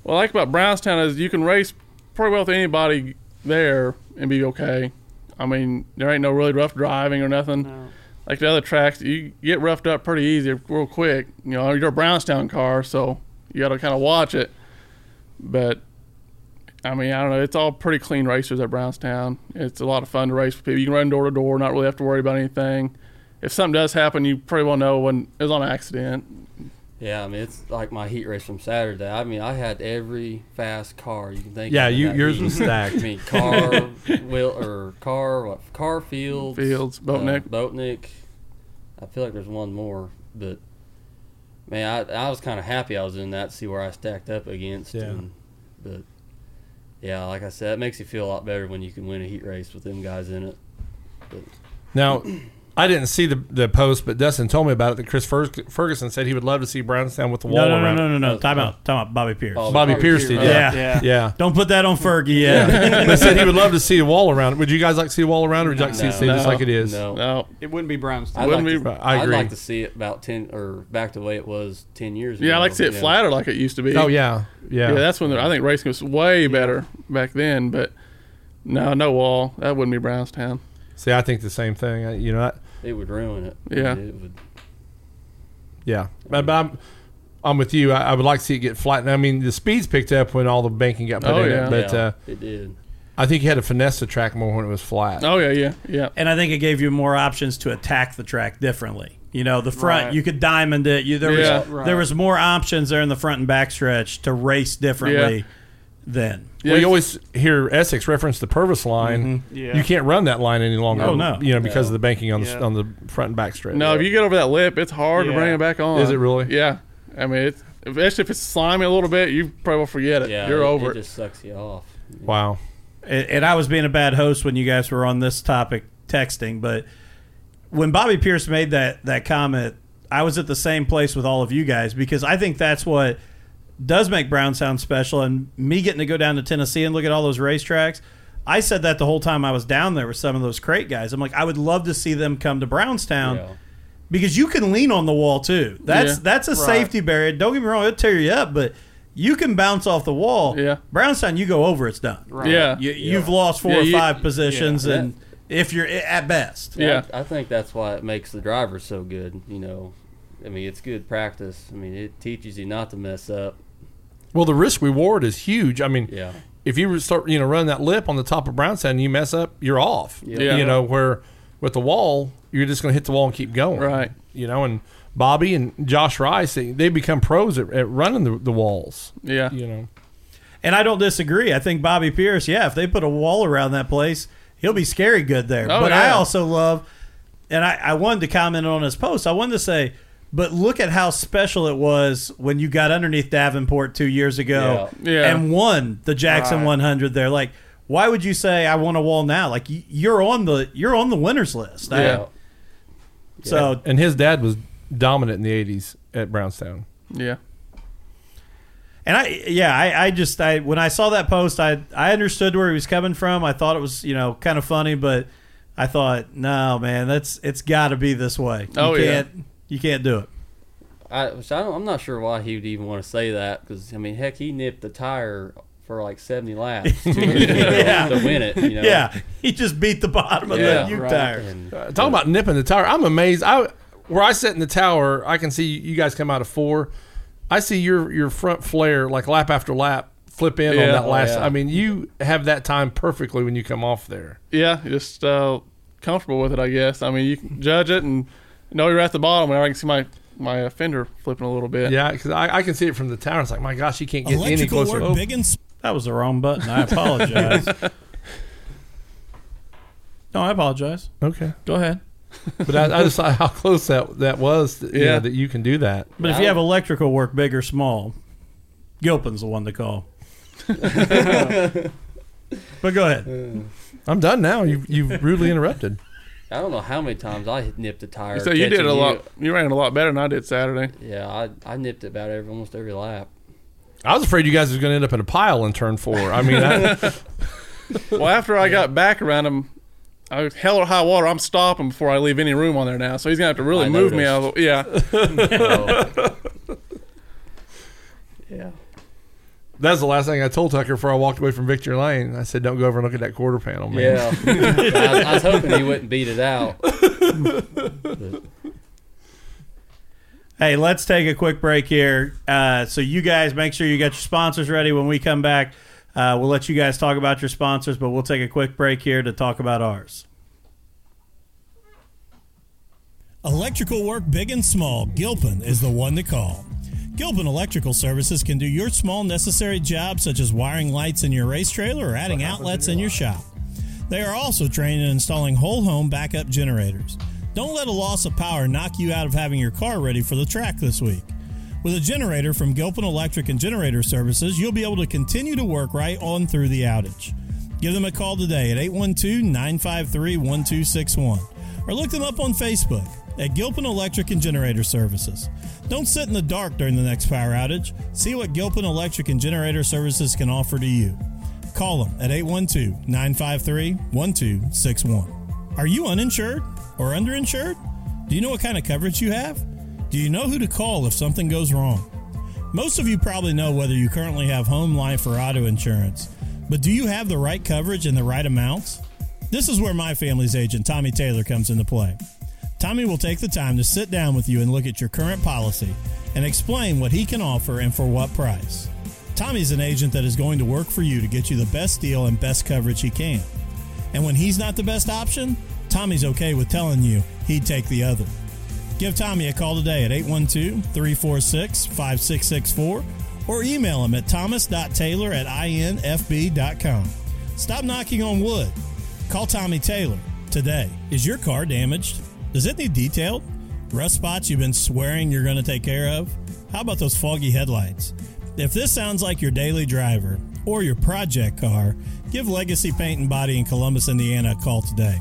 What I like about Brownstown is you can race pretty well with anybody there and be okay. I mean, there ain't no really rough driving or nothing. No. Like the other tracks, you get roughed up pretty easy, real quick. You know, you're a Brownstown car, so you got to kind of watch it. But I mean, I don't know. It's all pretty clean racers at Brownstown. It's a lot of fun to race with people. You can run door to door, not really have to worry about anything. If something does happen, you pretty well know when it was on accident. Yeah, I mean it's like my heat race from Saturday. I mean I had every fast car you can think. Yeah, of in you yours heat. was stacked. I mean car, wheel or car, what car fields, Fields, Boatnick. uh, Boatnick. I feel like there's one more, but man, I I was kind of happy I was in that to see where I stacked up against. Yeah. And, but yeah, like I said, it makes you feel a lot better when you can win a heat race with them guys in it. Now, I didn't see the the post, but Dustin told me about it. That Chris Ferguson said he would love to see Brownstown with the wall No, no, no, around. no, no, no. Time out. Time out. Bobby Pierce. Oh, Bobby Pierce did, Yeah. yeah, Yeah. yeah. Don't put that on Fergie yet. They said he would love to see a wall around it. Would you guys like to see a wall around it, or would you like to see it stay just like it is? No, No. It wouldn't be Brownstown. I'd Wouldn't like be- to, I I'd like to see it about ten or back to the way it was ten years ago. Yeah, I like to see it you flatter like it used to be. Oh yeah, yeah. Yeah, that's when I think racing was way better back then. But no, no wall. That wouldn't be Brownstown. see, I think the same thing. You know, I, It would ruin it. Yeah. It would, yeah. But, but I'm, I'm with you. I, I would like to see it get flattened. I mean, the speeds picked up when all the banking got put Oh, in yeah. it, but yeah, uh, it did. I think you had to finesse the track more when it was flat. Oh yeah, yeah, yeah. and I think it gave you more options to attack the track differently. You know, the front Right. you could diamond it. You there Yeah. was Right. there was more options there in the front and back stretch to race differently Yeah. Then. Well, you always hear Essex reference the Purvis line. Mm-hmm. Yeah. You can't run that line any longer. Oh, no. You know because No. of the banking on the on the front and back stretch. No, if you get over that lip, it's hard to bring it back on. Is it really? Yeah. I mean, it's, especially if it's slimy a little bit, you probably will forget it. Yeah, You're it, over it it. just sucks you off. Wow. and and I was being a bad host when you guys were on this topic texting, but when Bobby Pierce made that that comment, I was at the same place with all of you guys because I think that's what does make Brownstown special. And me getting to go down to Tennessee and look at all those racetracks, I said that the whole time I was down there with some of those crate guys. I'm like, I would love to see them come to Brownstown Yeah. because you can lean on the wall too. That's Yeah. that's a Right. safety barrier. Don't get me wrong, it'll tear you up, but you can bounce off the wall. Yeah. Brownstown, you go over, it's done. Right. Yeah. You, You've lost four Yeah, or you- five positions, yeah. and if you're at best, Yeah. I, I think that's why it makes the driver so good. You know, I mean, it's good practice. I mean, it teaches you not to mess up. Well, the risk reward is huge. I mean, Yeah. if you start, you know, running that lip on the top of Brownstown and you mess up, you're off. Yeah. You know, where with the wall, you're just going to hit the wall and keep going. Right. You know, and Bobby and Josh Rice, they, they become pros at, at running the, the walls. Yeah. You know, and I don't disagree. I think Bobby Pierce, yeah, if they put a wall around that place, he'll be scary good there. Oh, but I also love, and I, I wanted to comment on his post. I wanted to say, but look at how special it was when you got underneath Davenport two years ago Yeah. Yeah. and won the Jackson Right. 100 there. Like, why would you say I want a wall now? Like you- you're on the you're on the winners list. I- Yeah. So and his dad was dominant in the '80s at Brownstown. Yeah. And I, yeah, I, I just, I when I saw that post, I, I understood where he was coming from. I thought it was, you know, kind of funny, but I thought, no, man, that's, it's got to be this way. You Oh, yeah. Can't, you can't do it. I, which I don't, I'm not sure why he would even want to say that because I mean, heck, he nipped the tire for like 70 laps to, Yeah. to win it. You know? Yeah, he just beat the bottom of Yeah, the U right. tire. And, Uh, talking about nipping the tire, I'm amazed. I where I sit in the tower, I can see you guys come out of four. I see your your front flare like lap after lap flip in on Yeah. that Oh, last. yeah. I mean, you have that time perfectly when you come off there. Yeah. Just uh, comfortable with it, I guess. I mean, you can judge it and know you're at the bottom, and I can see my my uh, fender flipping a little bit. Yeah, because I, I can see it from the tower. It's like, my gosh, you can't get any Electrical closer. work big and s- That was the wrong button. I apologize. no, I apologize. Okay, Go ahead. but I, I just saw how close that that was. that, you Yeah. know, that you can do that. But if you have electrical work, big or small, Gilpin's the one to call. but go ahead. I'm done now. You've you've rudely interrupted. I don't know how many times I nipped a tire. So you did catching a lot. You ran a lot better than I did Saturday. Yeah, I, I nipped it about every almost every lap. I was afraid you guys was going to end up in a pile in turn four. I mean, I, Well, after I got back around him, I hell or high water. I'm stopping before I leave any room on there now. So he's gonna have to really I move me out. Of the, yeah. So, yeah. That's the last thing I told Tucker before I walked away from Victory Lane. I said, "Don't go over and look at that quarter panel, man." Yeah. I, was, I was hoping he wouldn't beat it out. But, Hey, let's take a quick break here. Uh, so you guys make sure you got your sponsors ready. When we come back, uh, we'll let you guys talk about your sponsors, but we'll take a quick break here to talk about ours. Electrical work big and small, Gilpin is the one to call. Gilpin Electrical Services can do your small necessary jobs such as wiring lights in your race trailer or adding outlets in your shop. They are also trained in installing whole home backup generators. Don't let a loss of power knock you out of having your car ready for the track this week. With a generator from Gilpin Electric and Generator Services, you'll be able to continue to work right on through the outage. Give them a call today at 812 953 1261 or look them up on Facebook at Gilpin Electric and Generator Services. Don't sit in the dark during the next power outage. See what Gilpin Electric and Generator Services can offer to you. Call them at 812 953 1261. Are you uninsured or underinsured? Do you know what kind of coverage you have? Do you know who to call if something goes wrong? Most of you probably know whether you currently have home, life, or auto insurance, but do you have the right coverage and the right amounts? This is where my family's agent, Tommy Taylor, comes into play. Tommy will take the time to sit down with you and look at your current policy and explain what he can offer and for what price. Tommy's an agent that is going to work for you to get you the best deal and best coverage he can. And when he's not the best option, Tommy's okay with telling you he'd take the other. Give Tommy a call today at 812 346 5664 or email him at thomas.taylor at infb.com. Stop knocking on wood. Call Tommy Taylor today. Is your car damaged? Does it need detailed? Rust spots you've been swearing you're going to take care of? How about those foggy headlights? If this sounds like your daily driver or your project car, give Legacy Paint and Body in Columbus, Indiana a call today.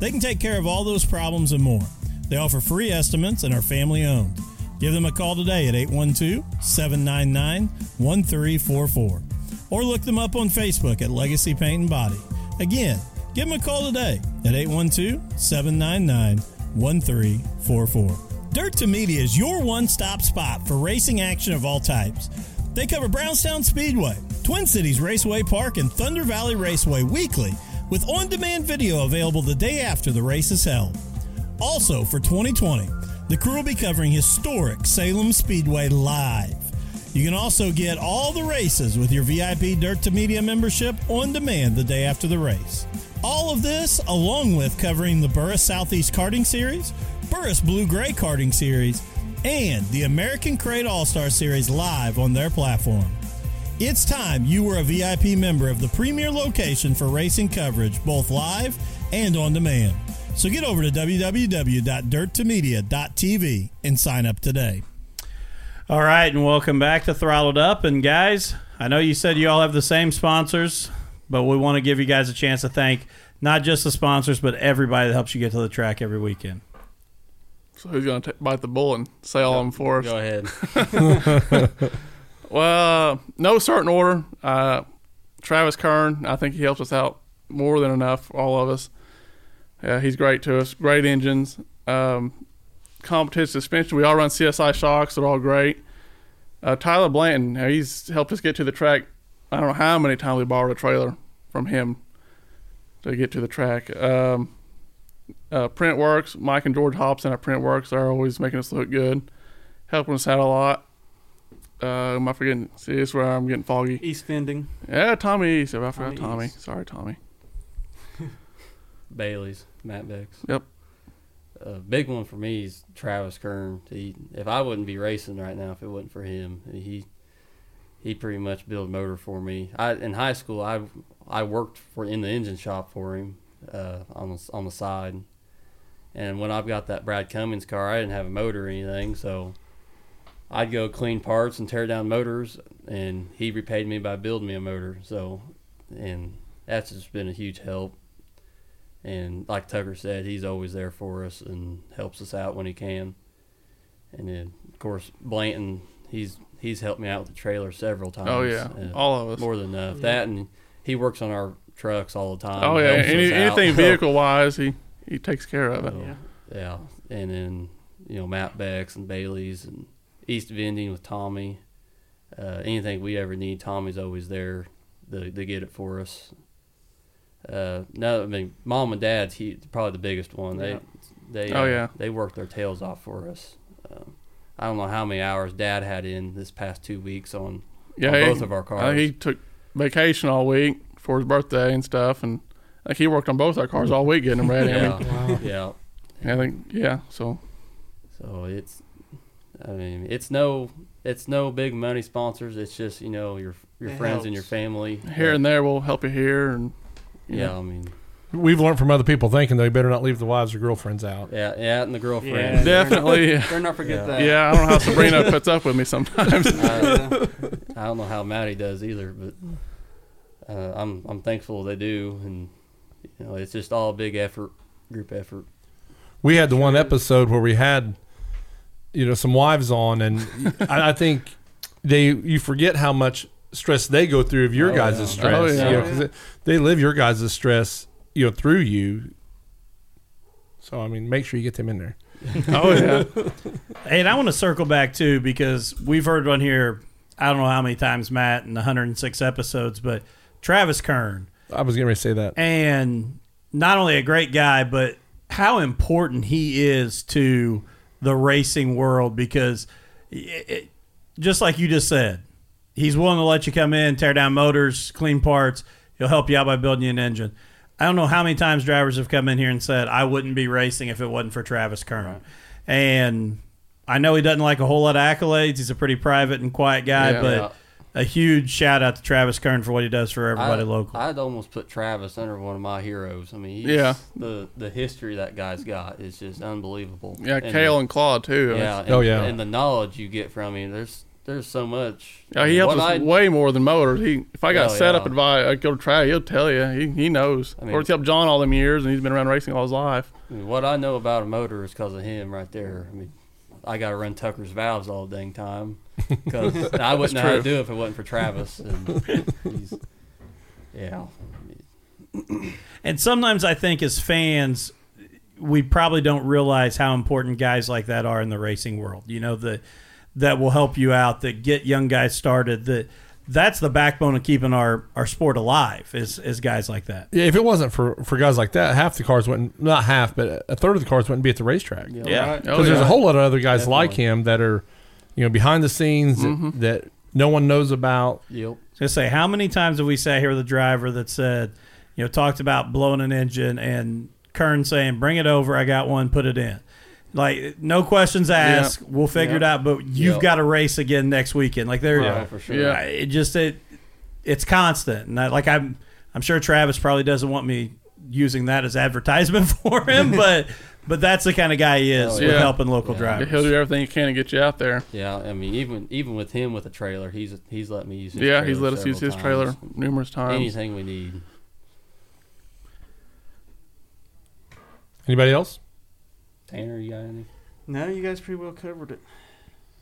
They can take care of all those problems and more. They offer free estimates and are family owned. Give them a call today at 812 799 1344 or look them up on Facebook at Legacy Paint and Body. Again, give them a call today at 812 799 1344. Dirt to Media is your one stop spot for racing action of all types. They cover Brownstown Speedway, Twin Cities Raceway Park, and Thunder Valley Raceway weekly with on demand video available the day after the race is held. Also, for 2020, the crew will be covering historic Salem Speedway live. You can also get all the races with your VIP Dirt to Media membership on demand the day after the race. All of this, along with covering the Burris Southeast Karting Series, Burris Blue Gray Karting Series, and the American Crate All Star Series live on their platform. It's time you were a VIP member of the premier location for racing coverage, both live and on demand. So get over to www.dirttomedia.tv and sign up today. All right, and welcome back to Throttled Up. And guys, I know you said you all have the same sponsors, but we want to give you guys a chance to thank not just the sponsors, but everybody that helps you get to the track every weekend. So who's going to bite the bullet and say all of them for us? Go ahead. Well, no certain order. Uh, Travis Kern, I think he helps us out more than enough, all of us. Yeah, he's great to us. Great engines. Um, competition suspension. We all run CSI shocks. They're all great. Uh, Tyler Blanton, he's helped us get to the track. I don't know how many times we borrowed a trailer from him to get to the track. Um, uh, Printworks, Mike and George Hobson at Printworks are always making us look good, helping us out a lot. Uh, am I forgetting? See, this is where I'm getting foggy. East Vending. Yeah, Tommy East. I forgot Tommy Tommy. Sorry, Tommy. Bailey's, Matt Bex. Yep. A big one for me is Travis Kern. He, if I wouldn't be racing right now if it wasn't for him, he he pretty much built a motor for me. I in high school I I worked for in the engine shop for him uh, on the, on the side, and when I've got that Brad Cummins car, I didn't have a motor or anything, so I'd go clean parts and tear down motors, and he repaid me by building me a motor. So, and that's just been a huge help. And like Tucker said, he's always there for us and helps us out when he can. And then, of course, Blanton, he's he's helped me out with the trailer several times. Oh yeah, uh, all of us. more than enough. That and he works on our trucks all the time. Oh yeah, Any, anything vehicle wise, he he takes care of it. So, Yeah. yeah. And then, you know, Matt Bex and Bailey's and East Vending with Tommy. Uh, anything we ever need, Tommy's always there to, to get it for us. Uh, no, I mean, mom and dad's he, probably the biggest one. They, Yeah. they, Oh, uh, yeah. they work their tails off for us. Um, I don't know how many hours dad had in this past two weeks on, Yeah, on he- both of our uh, cars. think he took vacation all week for his birthday and stuff, and I think he worked on both our cars all week getting them ready. I yeah, mean, yeah. I think yeah. So So it's, I mean, it's no, it's no big money sponsors. It's just you know your your It friends and your family. here and there we'll help you here, and you Yeah, know. I mean, We've learned from other people thinking they better not leave the wives or girlfriends out. yeah, yeah, and the Yeah, girlfriend. Definitely. Better not, better not forget Yeah. that. yeah, I don't know how Sabrina puts up with me sometimes. I, I don't know how Maddie does either, but uh, I'm I'm thankful they do, and you know it's just all big effort, group effort. we had the one episode where we had, you know, some wives on, and I, I think they you forget how much stress they go through of your Oh, guys' yeah. stress. Oh, you yeah. know, 'cause they, they live your guys' stress, you know, through you. So I mean, make sure you get them in there. Oh yeah. Hey, and I want to circle back too because we've heard one here. I don't know how many times, Matt, in 106 episodes, but Travis Kern, I was ready to say that. and not only a great guy, but how important he is to the racing world because it, it- just like you just said, he's willing to let you come in, tear down motors, clean parts. He'll help you out by building you an engine. I don't know how many times drivers have come in here and said, I wouldn't be racing if it wasn't for Travis Kern. And I know he doesn't like a whole lot of accolades. He's a pretty private and quiet guy, Yeah. but Yeah. a huge shout out to Travis Kern for what he does for everybody I, local. I'd almost put Travis under one of my heroes. I mean, he's, Yeah. the the history that guy's got is just unbelievable. Yeah, And Kale the- and Claude too. yeah, oh, and, Oh, yeah. and the knowledge you get from him. There's there's so much. Yeah, he helps What us I- way more than motors. He, if I got Oh, setup yeah. advice, I go to try. He'll tell you. He, he knows. I mean- or he's helped John all them years, and he's been around racing all his life. I mean, what I know about a motor is because of him right there. I mean, I got to run Tucker's valves all the dang time because I wouldn't know how to do it if it wasn't for Travis. And he's, yeah, And sometimes I think as fans, we probably don't realize how important guys like that are in the racing world. You know, that that will help you out, that get young guys started. That that's the backbone of keeping our, our sport alive is, is guys like that. Yeah, if it wasn't for for guys like that, half the cars wouldn't not half, but a third of the cars wouldn't be at the racetrack. yeah, Yeah. Right. Oh, because Oh, there's yeah. a whole lot of other guys like him that are, you know, behind the scenes that, mm-hmm. that no one knows about. Yep. Just say, how many times have we sat here with a driver that said, you know, talked about blowing an engine and Kern saying, bring it over, I got one, put it in. Like, no questions asked. We'll figure it out, but you've Yeah. got to race again next weekend. Like, there, Yeah, for sure. Yeah. It just it it's constant and I, like i'm i'm sure travis probably doesn't want me using that as advertisement for him but but that's the kind of guy he is Oh, with yeah. helping local Yeah. drivers He'll do everything he can to get you out there. Yeah, I mean, even even with him with a trailer, he's he's let me use. His yeah, he's trailer let us use several his trailer numerous times. Anything we need. Anybody else? Tanner, you got anything? No, you guys pretty well covered it.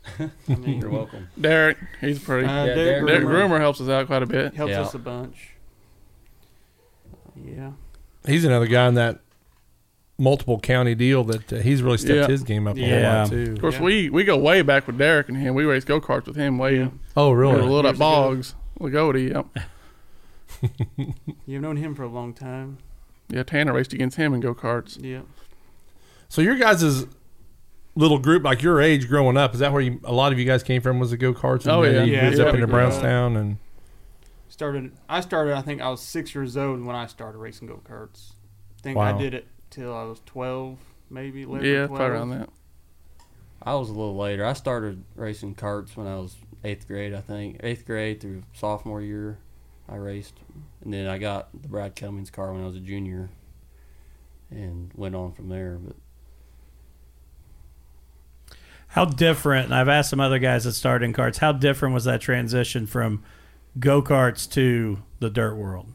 I mean, You're welcome. Derek, he's pretty. Uh, Yeah, Derek, Derek Derek Groomer Groomer helps us out quite a bit. helps Yeah. us a bunch. Yeah. He's another guy in that multiple county deal that uh, he's really stepped Yeah. his game up a Yeah. whole lot too. Of course, Yeah. we we go way back with Derek and him. We race go karts with him way. Yeah. Oh, really? were little Years at ago. Boggs, Lagodi. Yep. You've known him for a long time. Yeah, Tanner raced against him in go karts. Yeah. So your guys' little group, like your age growing up, is that where you, a lot of you guys came from? Was the go karts? Oh, yeah. Yeah, was yeah. up into Yeah. Brownstown and Started. I started. I think I was six years old when I started racing go karts. I think Wow. I did it till I was twelve, maybe 11, Yeah, 12. probably around that. I was a little later. I started racing karts when I was eighth grade, I think. Eighth grade through sophomore year, I raced, and then I got the Brad Cummings car when I was a junior, and went on from there. But how different and i've asked some other guys that started in karts how different was that transition from go-karts to the dirt world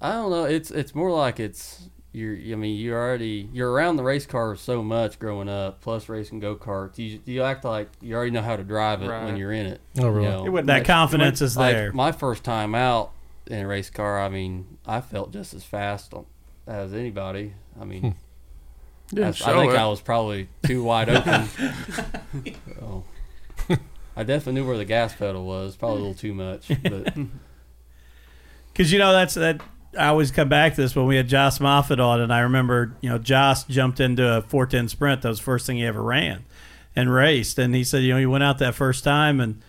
I don't know. It's it's more like it's you're. I mean, you're already you're around the race cars so much growing up. Plus racing go karts, you you act like you already know how to drive it when you're in it. Oh, really? You know? It wasn't that much- confidence is like there my first time out in a race car, I mean, I felt just as fast as anybody. I mean, hmm. Yeah, I, I think it. I was probably too wide open. so, I definitely knew where the gas pedal was. Probably a little too much, but Because you know that's that. I always come back to this when we had Josh Moffat on, and I remember you know Josh jumped into a 410 sprint. That was the first thing he ever ran and raced, and he said you know he went out that first time and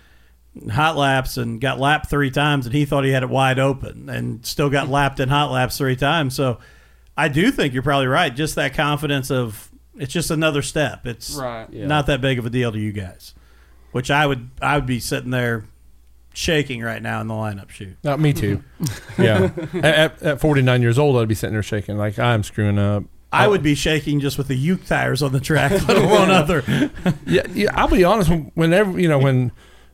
hot laps and got lapped three times, and he thought he had it wide open, and still got lapped in hot laps three times. So I do think you're probably right. Just that confidence of it's just another step. It's Right. Yeah. not that big of a deal to you guys, which I would I would be sitting there shaking right now in the lineup shoot. Not me too. yeah. At, at, at 49 years old, I'd be sitting there shaking like I'm screwing up. I would be shaking just with the Uke tires on the track, let alone other. Yeah, yeah. I'll be honest. when- Whenever you know when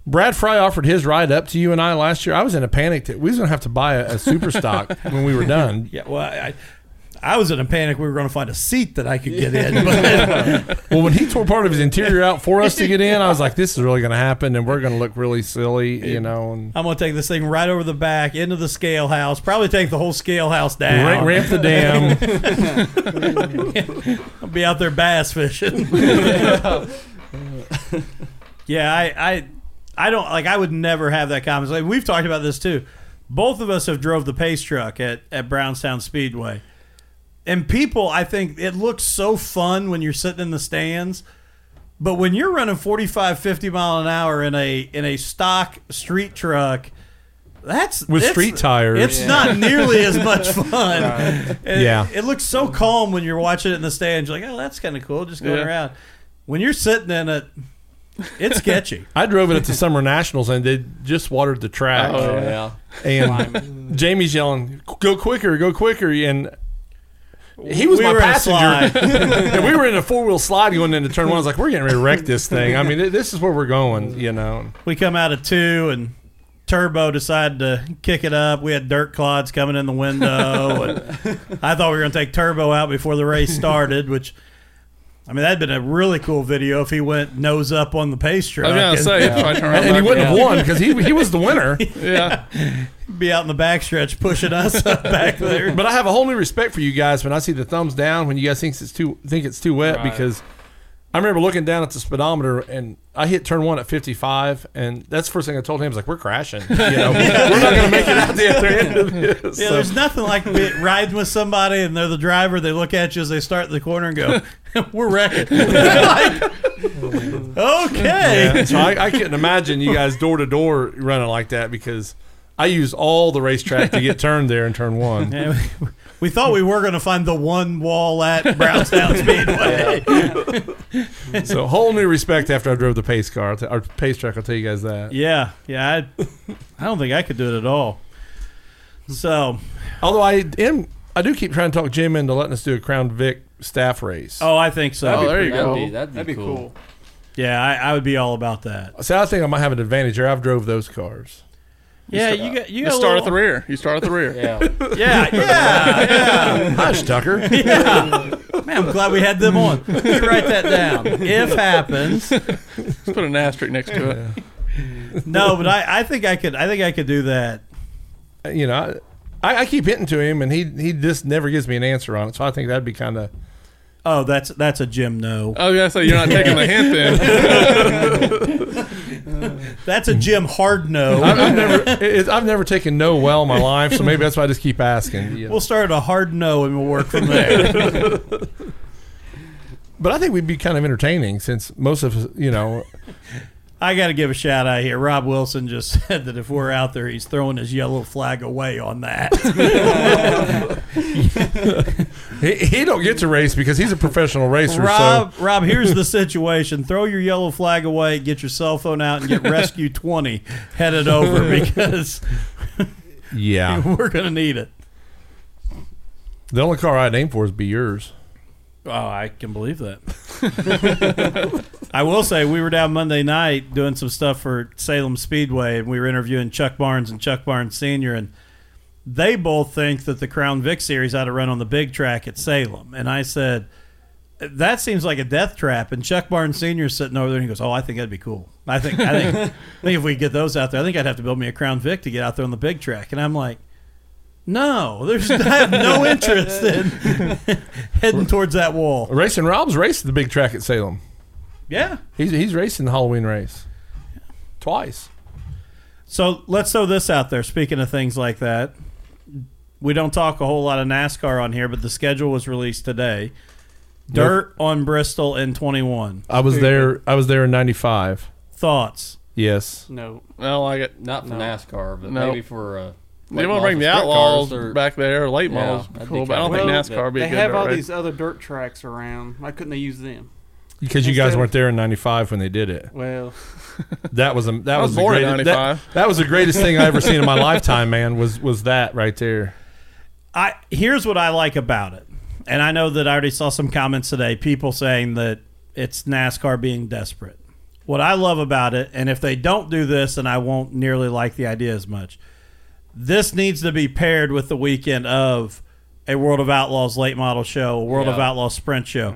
Brad Fry offered his ride up to you and I last year, I was in a panic that we was gonna have to buy a, a super stock when we were done. Yeah, well, I, I was in a panic. We were going to find a seat that I could get in. But Well, when he tore part of his interior out for us to get in, I was like, "This is really going to happen, and we're going to look really silly," you know. And I'm going to take this thing right over the back into the scale house. Probably take the whole scale house down. ramp, ramp the dam. I'll be out there bass fishing. yeah, I, I, I don't like. I would never have that conversation. We've talked about this too. Both of us have drove the pace truck at at Brownstown Speedway, and people, I think it looks so fun when you're sitting in the stands. But when you're running 45, 50 mile an hour in a in a stock street truck, that's With street tires. It's not nearly as much fun. It- Yeah. it, looks so calm when you're watching it in the stands. You're like, oh, that's kind of cool, just going Yeah. around. When you're sitting in it, it's sketchy. I drove it at the Summer Nationals, and they just watered the track. Oh yeah. and Jamie's yelling, "Go quicker, go quicker!" And he was We my passenger, and we were in a four wheel slide going into turn one. I was like, "We're getting ready to wreck this thing." I mean, this is where we're going, you know. we come out of two and Turbo decided to kick it up. We had dirt clods coming in the window. and I thought we were going to take Turbo out before the race started, which, I mean, that'd been a really cool video if he went nose up on the pace truck. I was gonna and say, if I turn around And he wouldn't have won because he he was the winner. Yeah, be out in the backstretch pushing us up back there. But I have a whole new respect for you guys when I see the thumbs down when you guys think it's too think it's too wet Right. because I remember looking down at the speedometer and I hit turn one at 55 and that's the first thing I told him I was like we're crashing you know we're not gonna make it out the other end of this Yeah, So- there's nothing like riding with somebody and they're the driver. They look at you as they start the corner and go, "We're wrecking." Like, okay. Yeah, so I, I couldn't imagine you guys door to door running like that because I used all the racetrack to get turned there in turn one. Yeah, we, we thought we were going to find the one wall at Brownstown Speedway. So whole new respect after I drove the pace car, I'll or pace track. I'll tell you guys that. yeah, yeah. I, I don't think I could do it at all. So, Although I am, I do keep trying to talk Jim into letting us do a Crown Vic staff race. oh, I think so. Oh, there you That'd go. be that'd be, That'd be cool. cool. Yeah, I, I would be all about that. See, I think I might have an advantage here. I've drove those cars. Yeah, you got you you got a start at the rear. You start at the rear. Yeah. Yeah, yeah, yeah. Hush, Tucker. yeah. Man, I'm glad we had them on. You write that down. If happens. Let's put an asterisk next to it. No, but I, I think I could. I think I could do that. Uh, you know, I, I keep hitting to him, and he he just never gives me an answer on it. So I think that'd be kind of. Oh, that's that's a Jim no. Oh yeah, gonna you're not taking the hint then. That's a Jim hard no. I've, I've never it, I've never taken no well in my life, so maybe that's why I just keep asking. know. We'll start at a hard no and we'll work from there. But I think we'd be kind of entertaining since most of us, you know, I got to give a shout out here. Rob Wilson just said that if we're out there, he's throwing his yellow flag away on that. he, he don't get to race because he's a professional racer. Rob, so Rob, here's the situation: throw your yellow flag away, get your cell phone out, and get Rescue 20 headed over because yeah, we're gonna need it. the only car I'd aim for is be yours. Oh, I can believe that. I will say we were down Monday night doing some stuff for Salem Speedway, and we were interviewing Chuck Barnes and Chuck Barnes Senior, and they both think that the Crown Vic Series ought to run on the big track at Salem. And I said, that seems like a death trap. And Chuck Barnes Senior is sitting over there, and he goes, "Oh, I think that'd be cool. I think, I think, I think if we get those out there, I think I'd have to build me a Crown Vic to get out there on the big track." And I'm like. No, there's I have no interest in heading towards that wall. Racing Rob's raced the big track at Salem. Yeah. He's he's racing the Halloween race twice. So let's throw this out there. Speaking of things like that, we don't talk a whole lot of NASCAR on here, but the schedule was released today. Dirt on Bristol in 21. I was there. I was there in '95. Thoughts? Yes. No. I don't like it. Not for No. NASCAR, but No. maybe for. Uh, They late want to bring the outlaws or- back there. Late Yeah, models, that'd cool, but I don't kinda think. NASCAR would be They a good have dirt all race. these other dirt tracks around. Why couldn't they use them? Because you guys of- weren't there in '95 when they did it. Well, That was a, that I was was, the born in greatest, that, 95. that was the greatest thing I ever seen in my lifetime. Man, was was that right there? I here's what I like about it. And I know that I already saw some comments today, people saying that it's NASCAR being desperate. What I love about it, and if they don't do this, then I won't nearly like the idea as much. This needs to be paired with the weekend of a World of Outlaws late model show, a World of Outlaws sprint show.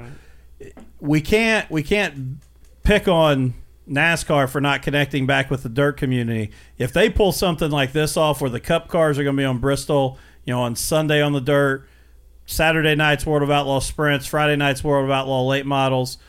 We can't we can't pick on NASCAR for not connecting back with the dirt community. If they pull something like this off, where the Cup cars are going to be on Bristol, you know, on Sunday on the dirt, Saturday night's World of Outlaw sprints, Friday night's World of Outlaw late models,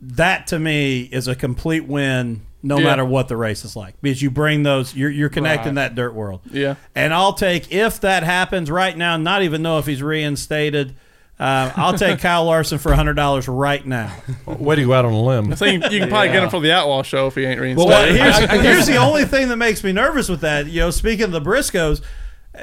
that to me is a complete win. No Yeah. matter what the race is like, because you bring those, you're, you're connecting Right. that dirt world. Yeah. And I'll take if that happens right now. Not even know if he's reinstated. Uh, I'll take Kyle Larson for hundred dollars right now. Way to go out on a limb. So you, you can probably get him for the Outlaw show if he ain't reinstated. Well, here's, here's the only thing that makes me nervous with that. You know, speaking of the Briscoes, uh,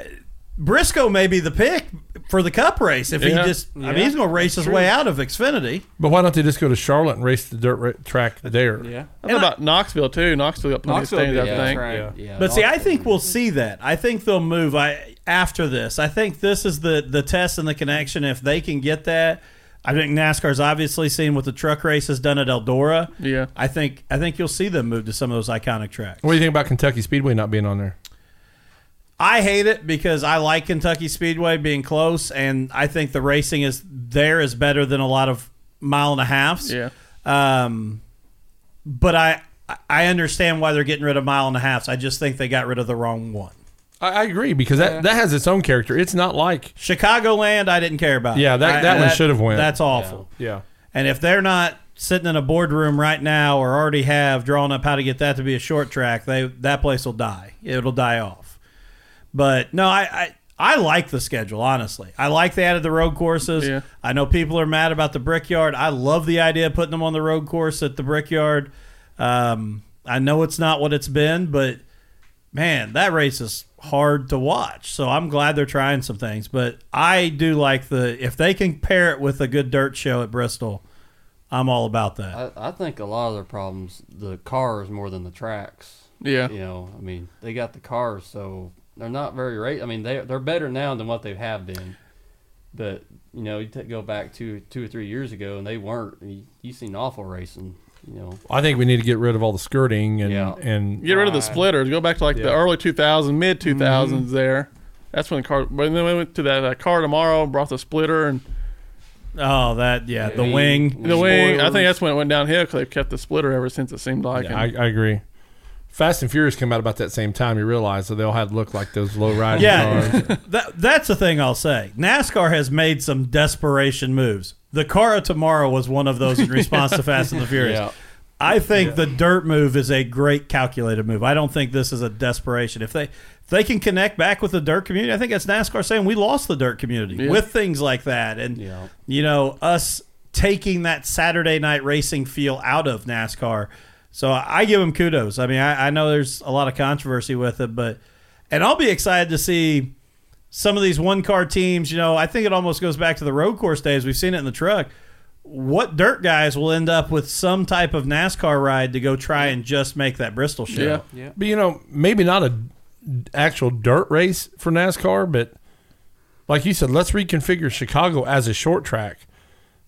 Briscoe may be the pick for the Cup race if he Yeah. just. I mean, he's going to race his true. way out of Xfinity. But why don't they just go to Charlotte and race the dirt ra- track there? Yeah. I know about Knoxville too. Knoxville got plenty Knoxville of stands, did, I yeah, think. right. Yeah, But see, I think we'll see that. I think they'll move. I after this. I think this is the the test and the connection. If they can get that, I think NASCAR's obviously seen what the truck race has done at Eldora. Yeah. I think I think you'll see them move to some of those iconic tracks. What do you think about Kentucky Speedway not being on there? I hate it because I like Kentucky Speedway being close, and I think the racing is there is better than a lot of mile and a halves. Yeah. Um, but I I understand why they're getting rid of mile and a halves. I just think they got rid of the wrong one. I, I agree because that, that has its own character. It's not like Chicagoland, I didn't care about. Yeah, that- I- that one should've went. That's awful. yeah. And if they're not sitting in a boardroom right now or already have drawn up how to get that to be a short track, they that place will die. It'll die off. But no, I I, I like the schedule, honestly. I like they added the road courses. Yeah. I know people are mad about the Brickyard. I love the idea of putting them on the road course at the Brickyard. Um, I know it's not what it's been, but man, that race is hard to watch. So I'm glad they're trying some things. But I do like the if they can pair it with a good dirt show at Bristol, I'm all about that. I, I think a lot of their problems, the cars more than the tracks. Yeah. You know, I mean, they got the cars, so they're not very rate. I mean, they they're better now than what they have been. But you know, you t- go back two two or three years ago, and they weren't. You, you seen awful racing. You know, I think we need to get rid of all the skirting and Yeah. and Get rid of the splitters. Go back to like the early 2000s, mid 2000s. There, that's when the car. When they went to that uh, car tomorrow, and brought the splitter and Oh, that yeah, the Yeah. wing. the wing. I think that's when it went downhill because they've kept the splitter ever since. It seemed like. Yeah, And- I, I agree. Fast and Furious came out about that same time. You realize that they all had look like those low riding Yeah, cars. that, that's the thing I'll say. NASCAR has made some desperation moves. The car of tomorrow was one of those in response to Fast and the Furious. Yeah. I think the dirt move is a great calculated move. I don't think this is a desperation. If they if they can connect back with the dirt community, I think that's NASCAR saying we lost the dirt community Yeah. with things like that, and Yeah. you know us taking that Saturday night racing feel out of NASCAR. So I give them kudos. I mean, I, I know there's a lot of controversy with it, but and I'll be excited to see some of these one car teams. You know, I think it almost goes back to the road course days. We've seen it in the truck. What dirt guys will end up with some type of NASCAR ride to go try and just make that Bristol show? Yeah. Yeah. But you know, maybe not a actual dirt race for NASCAR, but like you said, let's reconfigure Chicago as a short track.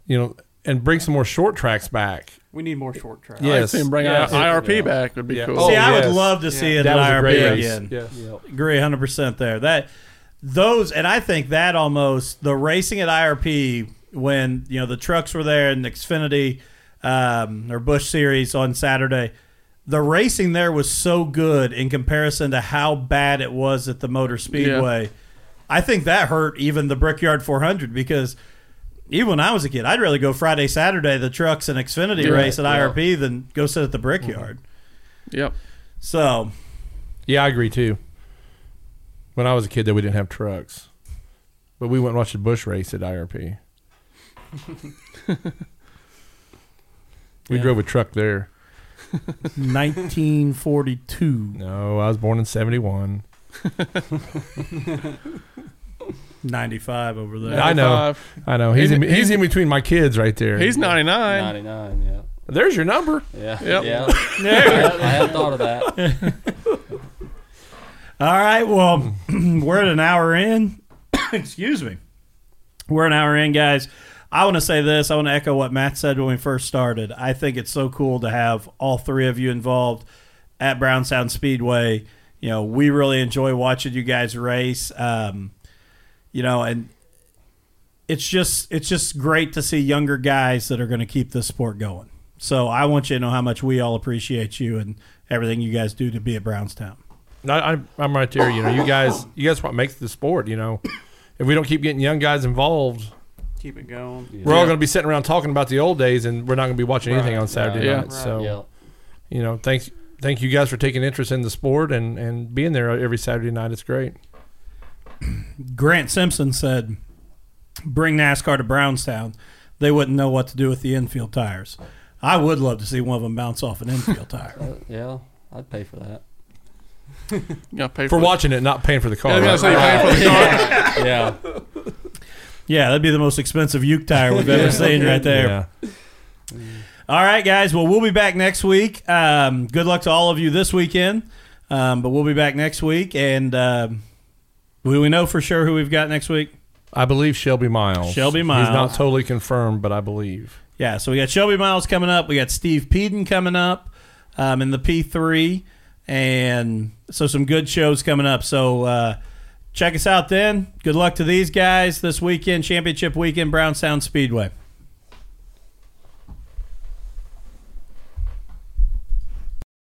You know, and bring some more short tracks back. We need more short tracks. Yeah. I'd Yes. see him bring Yeah. out IRP Yeah. back would be Yeah. cool. Oh, See, I yes. would love to see it That at was a IRP great race. again. Yeah. Agree 100% there. That those and I think that almost the racing at IRP when, you know, the trucks were there in the Xfinity um, or Busch series on Saturday. The racing there was so good in comparison to how bad it was at the Motor Speedway. I think that hurt even the Brickyard 400 because even when I was a kid, I'd rather go Friday, Saturday, the trucks and Xfinity Yeah, race at yeah. IRP than go sit at the Brickyard. Mm-hmm. Yep. So, Yeah, I agree too. When I was a kid, that we didn't have trucks, but we went and watched the Busch race at IRP. we Yeah. drove a truck there. 1942. No, I was born in '71. 95 over there. I know. 95. I know he's He's- in, he's, he's- in between my kids right there. He's 99. 99, yeah. There's your number. Yeah. Yep. Yeah. I, had- I hadn't thought of that. All right. Well, we're at an hour in. Excuse me. We're an hour in, guys. I want to say this. I want to echo what Matt said when we first started. I think it's so cool to have all three of you involved at Brownstown Speedway. You know, we really enjoy watching you guys race. Um, you know, and it's just it's just great to see younger guys that are going to keep this sport going. So I want you to know how much we all appreciate you and everything you guys do to be at Brownstown. No, I'm, I'm right there. You know, you guys, you guys, what makes the sport. You know, if we don't keep getting young guys involved, Keep it going. we're all going to be sitting around talking about the old days, and we're not going to be watching anything on Saturday right, Yeah. night. So, Yeah. you know, thanks, thank you guys for taking interest in the sport and and being there every Saturday night. It's great. Grant Simpson said, "Bring NASCAR to Brownstown. They wouldn't know what to do with the infield tires." I would love to see one of them bounce off an infield tire. Uh, yeah, I'd pay for that. You pay For the- watching it, not paying for the car. Yeah, I was right? say you paying for the car. yeah. Yeah, that'd be the most expensive Uke tire we've ever seen right there. Yeah. All right, guys. Well, we'll be back next week. Um, good luck to all of you this weekend. Um, but we'll be back next week, and um, will we know for sure who we've got next week? I believe Shelby Miles. Shelby Miles. He's not totally confirmed, but I believe. Yeah, so we got Shelby Miles coming up. We got Steve Peden coming up um, in the P3. And so some good shows coming up. So uh, check us out then. Good luck to these guys this weekend, championship weekend, Brownstown Speedway.